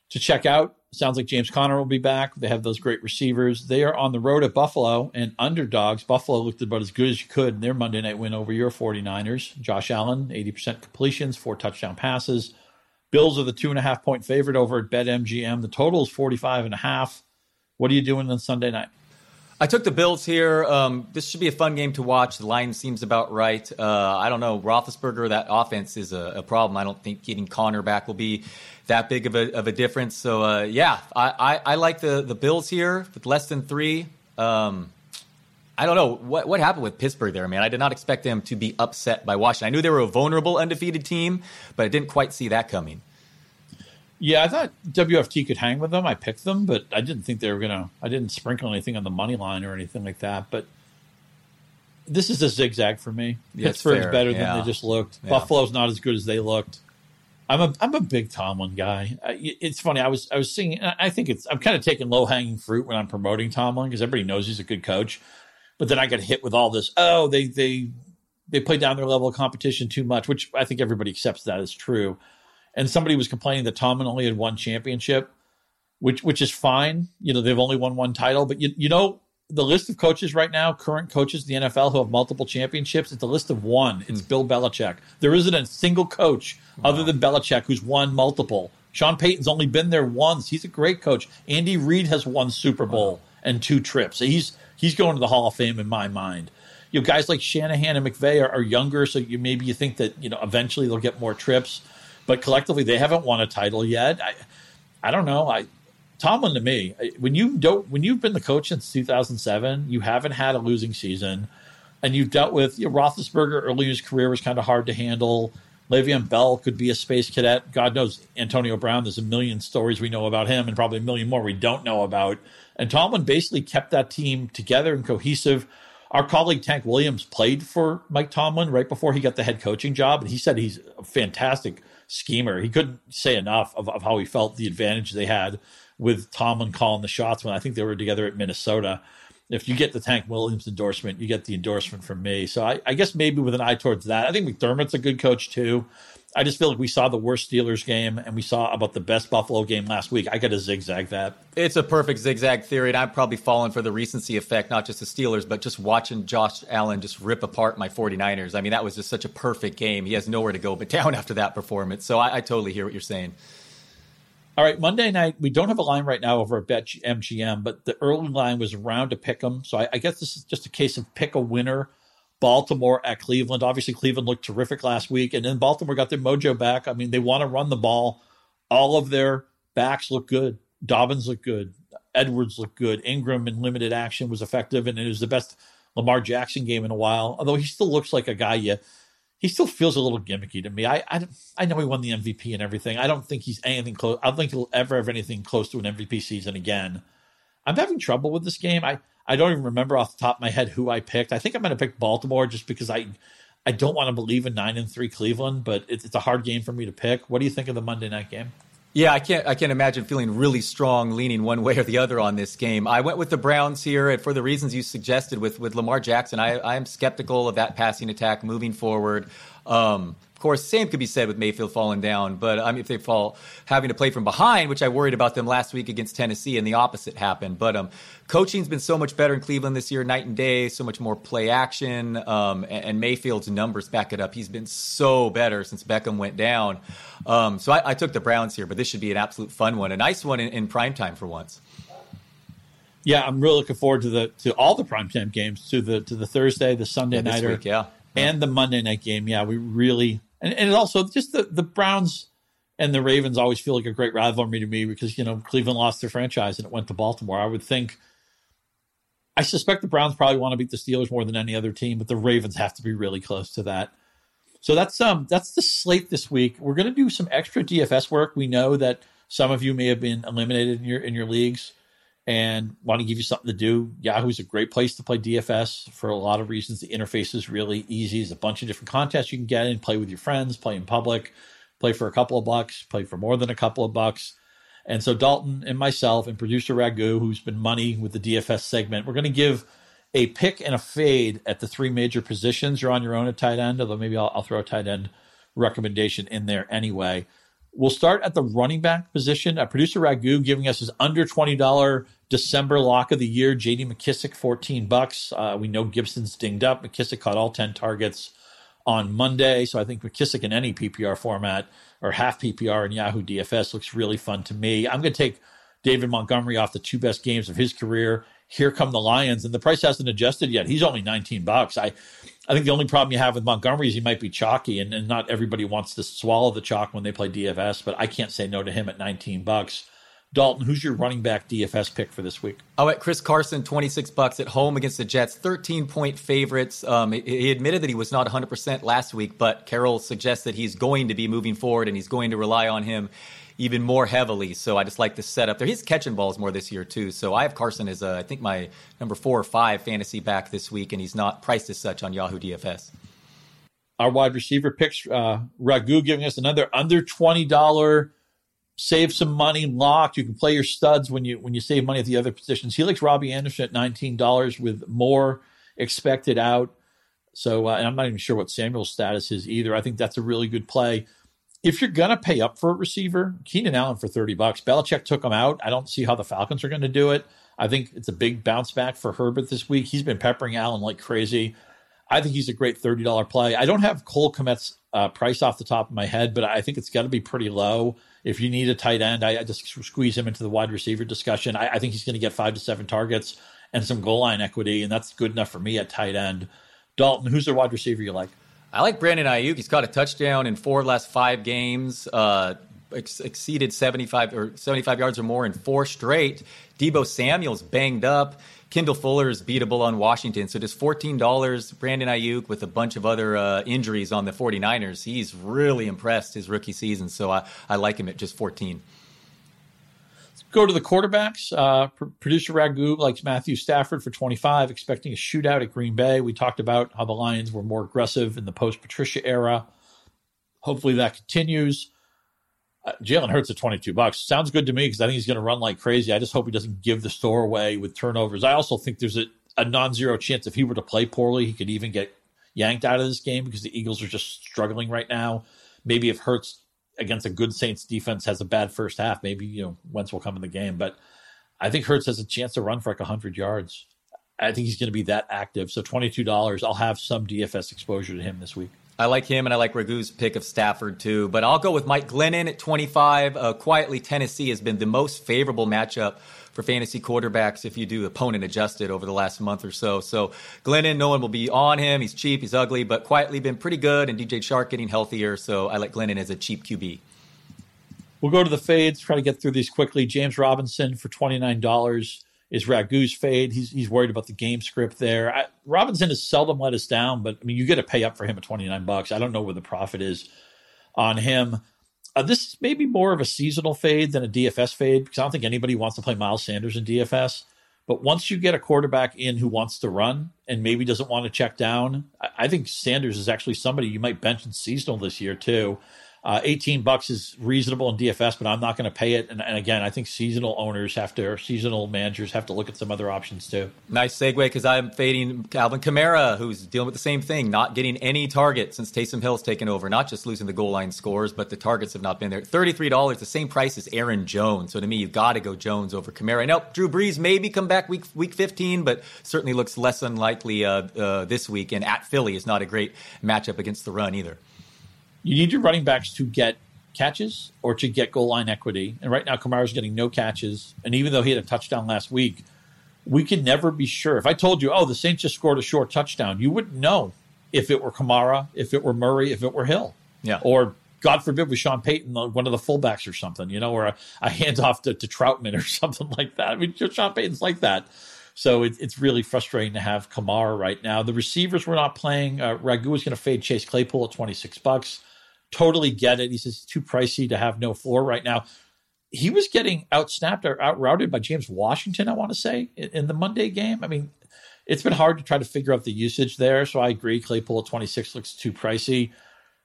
to check out. Sounds like James Conner will be back. They have those great receivers. They are on the road at Buffalo and underdogs. Buffalo looked about as good as you could in their Monday night win over your 49ers. Josh Allen, 80% completions, four touchdown passes. Bills are the two and a half point favorite over at BetMGM. The total is 45 and a half. What are you doing on Sunday night? I took the Bills here. Um, this should be a fun game to watch. The line seems about right. Uh, I don't know. Roethlisberger, that offense is a, a, problem. I don't think getting Conner back will be that big of a, of a difference. So, uh, yeah, I, I, I, like the, the Bills here with less than three. Um, I don't know what what happened with Pittsburgh there, man. I did not expect them to be upset by Washington. I knew they were a vulnerable, undefeated team, but I didn't quite see that coming. Yeah, I thought WFT could hang with them. I picked them, but I didn't think they were gonna. I didn't sprinkle anything on the money line or anything like that. But this is a zigzag for me. Yeah, Pittsburgh's better yeah. than they just looked. Yeah. Buffalo's not as good as they looked. I'm a I'm a big Tomlin guy. It's funny. I was I was seeing. I think it's I'm kind of taking low hanging fruit when I'm promoting Tomlin because everybody knows he's a good coach. But then I get hit with all this. Oh, they they they play down their level of competition too much, which I think everybody accepts that as true and somebody was complaining that Tomlin only had one championship, which which is fine. You know, they've only won one title, but you you know the list of coaches right now, current coaches in the NFL who have multiple championships, it's a list of one. It's mm. Bill Belichick. There isn't a single coach wow. other than Belichick who's won multiple. Sean Payton's only been there once. He's a great coach. Andy Reid has won Super Bowl wow. and two trips. He's he's going to the Hall of Fame in my mind. You know, guys like Shanahan and McVay are, are younger, so you maybe you think that you know eventually they'll get more trips but collectively they haven't won a title yet. I, I don't know. I Tomlin to me, when you don't, when you've been the coach since 2007, you haven't had a losing season, and you've dealt with you know, Roethlisberger early in his career was kind of hard to handle. Le'Veon Bell could be a space cadet. God knows Antonio Brown. There's a million stories we know about him, and probably a million more we don't know about. And Tomlin basically kept that team together and cohesive. Our colleague Tank Williams played for Mike Tomlin right before he got the head coaching job, and he said he's a fantastic schemer. He couldn't say enough of, of how he felt the advantage they had with Tomlin calling the shots when I think they were together at Minnesota. If you get the Tank Williams endorsement, you get the endorsement from me. So I, I guess maybe with an eye towards that. I think McDermott's a good coach too. I just feel like we saw the worst Steelers game and we saw about the best Buffalo game last week. I got to zigzag that. It's a perfect zigzag theory, and I'm probably falling for the recency effect, not just the Steelers, but just watching Josh Allen just rip apart my 49ers. I mean, that was just such a perfect game. He has nowhere to go but down after that performance. So I, I totally hear what you're saying. All right, Monday night, we don't have a line right now over at Bet MGM, but the early line was around to pick them. So I, I guess this is just a case of pick a winner Baltimore at Cleveland. Obviously, Cleveland looked terrific last week, and then Baltimore got their mojo back. I mean, they want to run the ball. All of their backs look good. Dobbins look good. Edwards looked good. Ingram in limited action was effective, and it was the best Lamar Jackson game in a while. Although he still looks like a guy you, he still feels a little gimmicky to me. I, I, I know he won the MVP and everything. I don't think he's anything close. I don't think he'll ever have anything close to an MVP season again. I'm having trouble with this game. I, I don't even remember off the top of my head who I picked. I think I'm going to pick Baltimore just because I, I don't want to believe in nine and three Cleveland, but it's, it's a hard game for me to pick. What do you think of the Monday night game? Yeah, I can't. I can't imagine feeling really strong, leaning one way or the other on this game. I went with the Browns here, and for the reasons you suggested with with Lamar Jackson, I, I am skeptical of that passing attack moving forward. Um, course, same could be said with Mayfield falling down, but I mean, if they fall having to play from behind, which I worried about them last week against Tennessee, and the opposite happened. But um, coaching's been so much better in Cleveland this year, night and day. So much more play action, um, and, and, Mayfield's numbers back it up. He's been so better since Beckham went down. Um, so I, I, took the Browns here, but this should be an absolute fun one, a nice one in, in prime time for once. Yeah, I'm really looking forward to the to all the primetime games, to the to the Thursday, the Sunday yeah, nighter, week, yeah. and the Monday night game. Yeah, we really and and also just the the Browns and the Ravens always feel like a great rivalry to me because you know Cleveland lost their franchise and it went to Baltimore. I would think. I suspect the Browns probably want to beat the Steelers more than any other team, but the Ravens have to be really close to that. So that's um that's the slate this week. We're going to do some extra DFS work. We know that some of you may have been eliminated in your in your leagues and want to give you something to do, Yahoo's a great place to play DFS for a lot of reasons. The interface is really easy. There's a bunch of different contests you can get in, play with your friends, play in public, play for a couple of bucks, play for more than a couple of bucks. And so Dalton and myself and producer Raghu, who's been money with the DFS segment, we're going to give a pick and a fade at the three major positions. You're on your own at tight end, although maybe I'll, I'll throw a tight end recommendation in there anyway. We'll start at the running back position. Uh, producer Raghu giving us his under twenty dollar December lock of the year. J.D. McKissic fourteen bucks. Uh, we know Gibson's dinged up. McKissic caught all ten targets on Monday, so I think McKissic in any PPR format or half PPR in Yahoo DFS looks really fun to me. I'm going to take David Montgomery off the two best games of his career. Here come the Lions, and the price hasn't adjusted yet. He's only 19 bucks. I I think the only problem you have with Montgomery is he might be chalky, and, and not everybody wants to swallow the chalk when they play DFS. But I can't say no to him at 19 bucks. Dalton, who's your running back DFS pick for this week? Oh, at Chris Carson, 26 bucks at home against the Jets, 13 point favorites. Um, he admitted that he was not 100% last week, but Carroll suggests that he's going to be moving forward and he's going to rely on him even more heavily. So I just like the setup there. He's catching balls more this year too. So I have Carson as a, I think my number four or five fantasy back this week, and he's not priced as such on Yahoo DFS. Our wide receiver picks, uh, Raghu giving us another under twenty dollar save some money locked. You can play your studs when you when you save money at the other positions. He likes Robbie Anderson at nineteen dollars with more expected out. So, uh, and I'm not even sure what Samuel's status is either. I think that's a really good play if you're gonna pay up for a receiver, Keenan Allen for 30 bucks. Belichick took him out. I don't see how the Falcons are gonna do it. I think it's a big bounce back for Herbert this week. He's been peppering Allen like crazy. I think he's a great $30 play. I don't have Cole Kmet's uh, price off the top of my head, but I think it's got to be pretty low. If you need a tight end, I, I just squeeze him into the wide receiver discussion. I, I think he's going to get five to seven targets and some goal line equity, and that's good enough for me at tight end. Dalton, who's the wide receiver you like? I like Brandon Aiyuk. He's caught a touchdown in four last five games. Uh, ex- exceeded 75 or 75 yards or more in four straight. Deebo Samuel's banged up. Kendall Fuller is beatable on Washington. So just $14, Brandon Aiyuk with a bunch of other uh, injuries on the 49ers. He's really impressed his rookie season. So I, I like him at just 14 go to the quarterbacks. Uh, producer Raghu likes Matthew Stafford for 25, expecting a shootout at Green Bay. We talked about how the Lions were more aggressive in the post Patricia era. Hopefully that continues. Uh, Jalen Hurts at 22 bucks. Sounds good to me because I think he's going to run like crazy. I just hope he doesn't give the store away with turnovers. I also think there's a, a non zero chance if he were to play poorly, he could even get yanked out of this game because the Eagles are just struggling right now. Maybe if Hurts against a good Saints defense has a bad first half, maybe you know Wentz will come in the game. But I think Hurts has a chance to run for like hundred yards. I think he's going to be that active. So twenty two dollars, I'll have some DFS exposure to him this week. I like him, and I like Raghu's pick of Stafford too. But I'll go with Mike Glennon at twenty five. Uh, quietly, Tennessee has been the most favorable matchup for fantasy quarterbacks if you do opponent adjusted over the last month or so. So Glennon, no one will be on him. He's cheap, he's ugly, but quietly been pretty good. And DJ Chark getting healthier, so I like Glennon as a cheap QB. We'll go to the fades, try to get through these quickly. James Robinson for $29 is Raghu's fade. He's, he's worried about the game script there. I, Robinson has seldom let us down, but I mean, you get to pay up for him at 29 bucks. I don't know where the profit is on him. Uh, this may be more of a seasonal fade than a DFS fade because I don't think anybody wants to play Miles Sanders in DFS. But once you get a quarterback in who wants to run and maybe doesn't want to check down, I, I think Sanders is actually somebody you might bench in seasonal this year too. Uh, 18 bucks is reasonable in DFS, but I'm not going to pay it. And, and, again, I think seasonal owners have to, or seasonal managers have to look at some other options too. Nice segue because I'm fading Calvin Kamara, who's dealing with the same thing, not getting any targets since Taysom Hill's taken over. Not just losing the goal line scores, but the targets have not been there. $33, the same price as Aaron Jones. So to me, you've got to go Jones over Kamara. Now, Drew Brees maybe come back week week 15, but certainly looks less unlikely uh, uh, this week. And at Philly is not a great matchup against the run either you need your running backs to get catches or to get goal line equity. And right now, Kamara's getting no catches. And even though he had a touchdown last week, we can never be sure. If I told you, oh, the Saints just scored a short touchdown, you wouldn't know if it were Kamara, if it were Murray, if it were Hill. Yeah. Or God forbid with Sean Payton, one of the fullbacks or something, you know, or a, a handoff to, to Trautman or something like that. I mean, Sean Payton's like that. So it, it's really frustrating to have Kamara right now. The receivers were not playing. Uh, Raghu is going to fade Chase Claypool at 26 bucks totally get it. He says it's too pricey to have no floor right now. He was getting outsnapped or outrouted by James Washington, I want to say, in, the Monday game. I mean, it's been hard to try to figure out the usage there. So I agree. Claypool at 26 looks too pricey.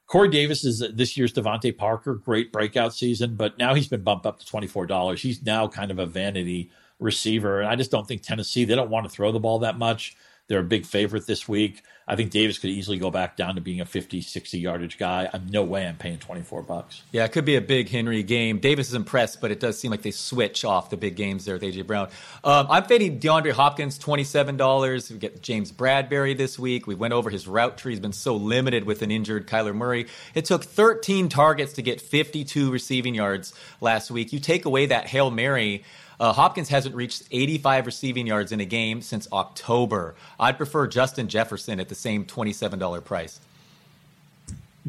Corey Davis is this year's DeVante Parker, great breakout season, but now he's been bumped up to $24. He's now kind of a vanity receiver. And I just don't think Tennessee, they don't want to throw the ball that much. They're a big favorite this week. I think Davis could easily go back down to being a 50, 60 yardage guy. I'm no way I'm paying 24 bucks. Yeah, it could be a big Henry game. Davis is impressed, but it does seem like they switch off the big games there with AJ Brown. Um, I'm fading DeAndre Hopkins, $27. We get James Bradberry this week. We went over his route tree. He's been so limited with an injured Kyler Murray. It took 13 targets to get 52 receiving yards last week. You take away that Hail Mary. Uh, Hopkins hasn't reached 85 receiving yards in a game since October. I'd prefer Justin Jefferson at the same $27 price.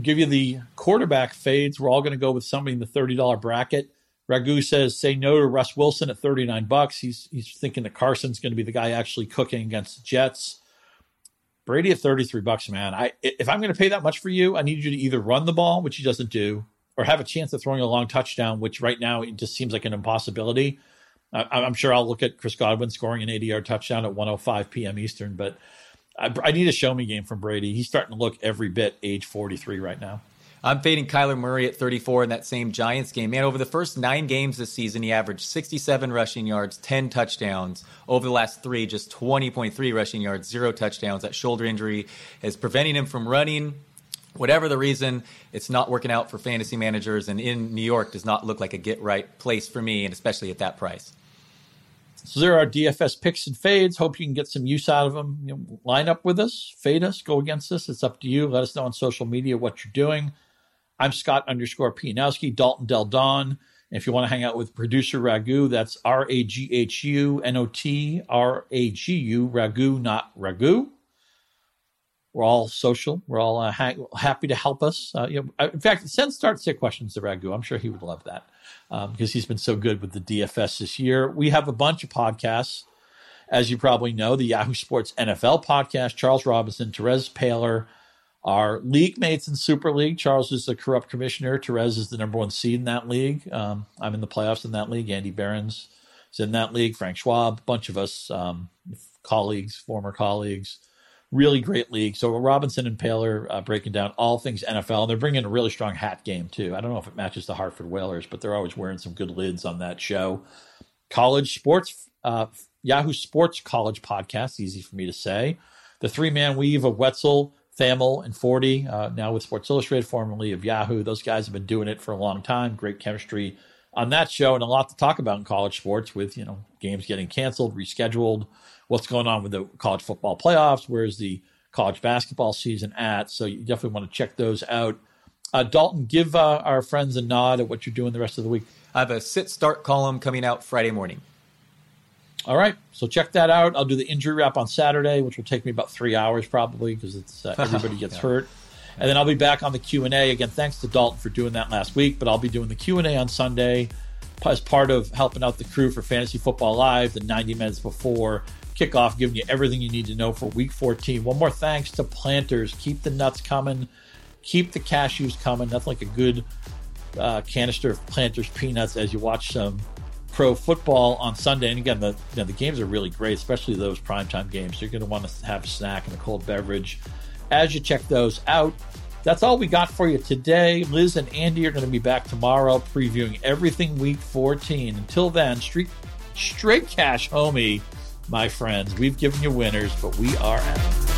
Give you the quarterback fades. We're all going to go with somebody in the $30 bracket. Raghu says say no to Russ Wilson at 39 bucks. He's he's thinking that Carson's going to be the guy actually cooking against the Jets. Brady at 33 bucks, man. I if I'm going to pay that much for you, I need you to either run the ball, which he doesn't do, or have a chance of throwing a long touchdown, which right now it just seems like an impossibility. I, am sure I'll look at Chris Godwin scoring an 80 yard touchdown at 105 p.m. Eastern, but I, I, need a show me game from Brady. He's starting to look every bit age 43 right now. I'm fading Kyler Murray at 34 in that same Giants game. Man, over the first nine games this season, he averaged 67 rushing yards, 10 touchdowns. Over the last three, just 20.3 rushing yards, zero touchdowns. That shoulder injury is preventing him from running whatever the reason, it's not working out for fantasy managers, and in New York does not look like a get right place for me, and especially at that price. So there are DFS picks and fades. Hope you can get some use out of them. You know, line up with us, fade us, go against us. It's up to you. Let us know on social media what you're doing. I'm Scott underscore Pianowski, Dalton Del Don. If you want to hang out with producer Raghu, that's R A G H U N O T R A G U, Raghu, not Ragu. We're all social. We're all uh, ha- happy to help us. Uh, you know, in fact, send start sit questions to Raghu. I'm sure he would love that um, because he's been so good with the DFS this year. We have a bunch of podcasts, as you probably know, the Yahoo Sports NFL podcast. Charles Robinson, Terez Paylor, our league mates in Super League. Charles is the corrupt commissioner. Terez is the number one seed in that league. Um, I'm in the playoffs in that league. Andy Behrens is in that league. Frank Schwab, a bunch of us, um, colleagues, former colleagues really great league. So Robinson and Paylor uh, breaking down all things NFL, and they're bringing a really strong hat game too. I don't know if it matches the Hartford Whalers, but they're always wearing some good lids on that show. College sports, uh, Yahoo Sports College podcast, easy for me to say. The three man weave of Wetzel, Thamel, and Forde, uh, now with Sports Illustrated, formerly of Yahoo. Those guys have been doing it for a long time. Great chemistry on that show, and a lot to talk about in college sports with you know games getting canceled, rescheduled what's going on with the college football playoffs, where's the college basketball season at. So you definitely want to check those out. Uh, Dalton, give uh, our friends a nod at what you're doing the rest of the week. I have a sit start column coming out Friday morning. All right, so check that out. I'll do the injury wrap on Saturday, which will take me about three hours probably because it's uh, everybody gets yeah. hurt. And then I'll be back on the Q&A. Again, thanks to Dalton for doing that last week, but I'll be doing the Q&A on Sunday as part of helping out the crew for Fantasy Football Live, the 90 minutes before kickoff, giving you everything you need to know for week 14. One more thanks to Planters. Keep the nuts coming. Keep the cashews coming. Nothing like a good uh, canister of Planters peanuts as you watch some pro football on Sunday. And again, the, you know, the games are really great, especially those primetime games. You're going to want to have a snack and a cold beverage as you check those out. That's all we got for you today. Liz and Andy are going to be back tomorrow previewing everything week 14. Until then, straight, straight cash homie, my friends. We've given you winners, but we are out.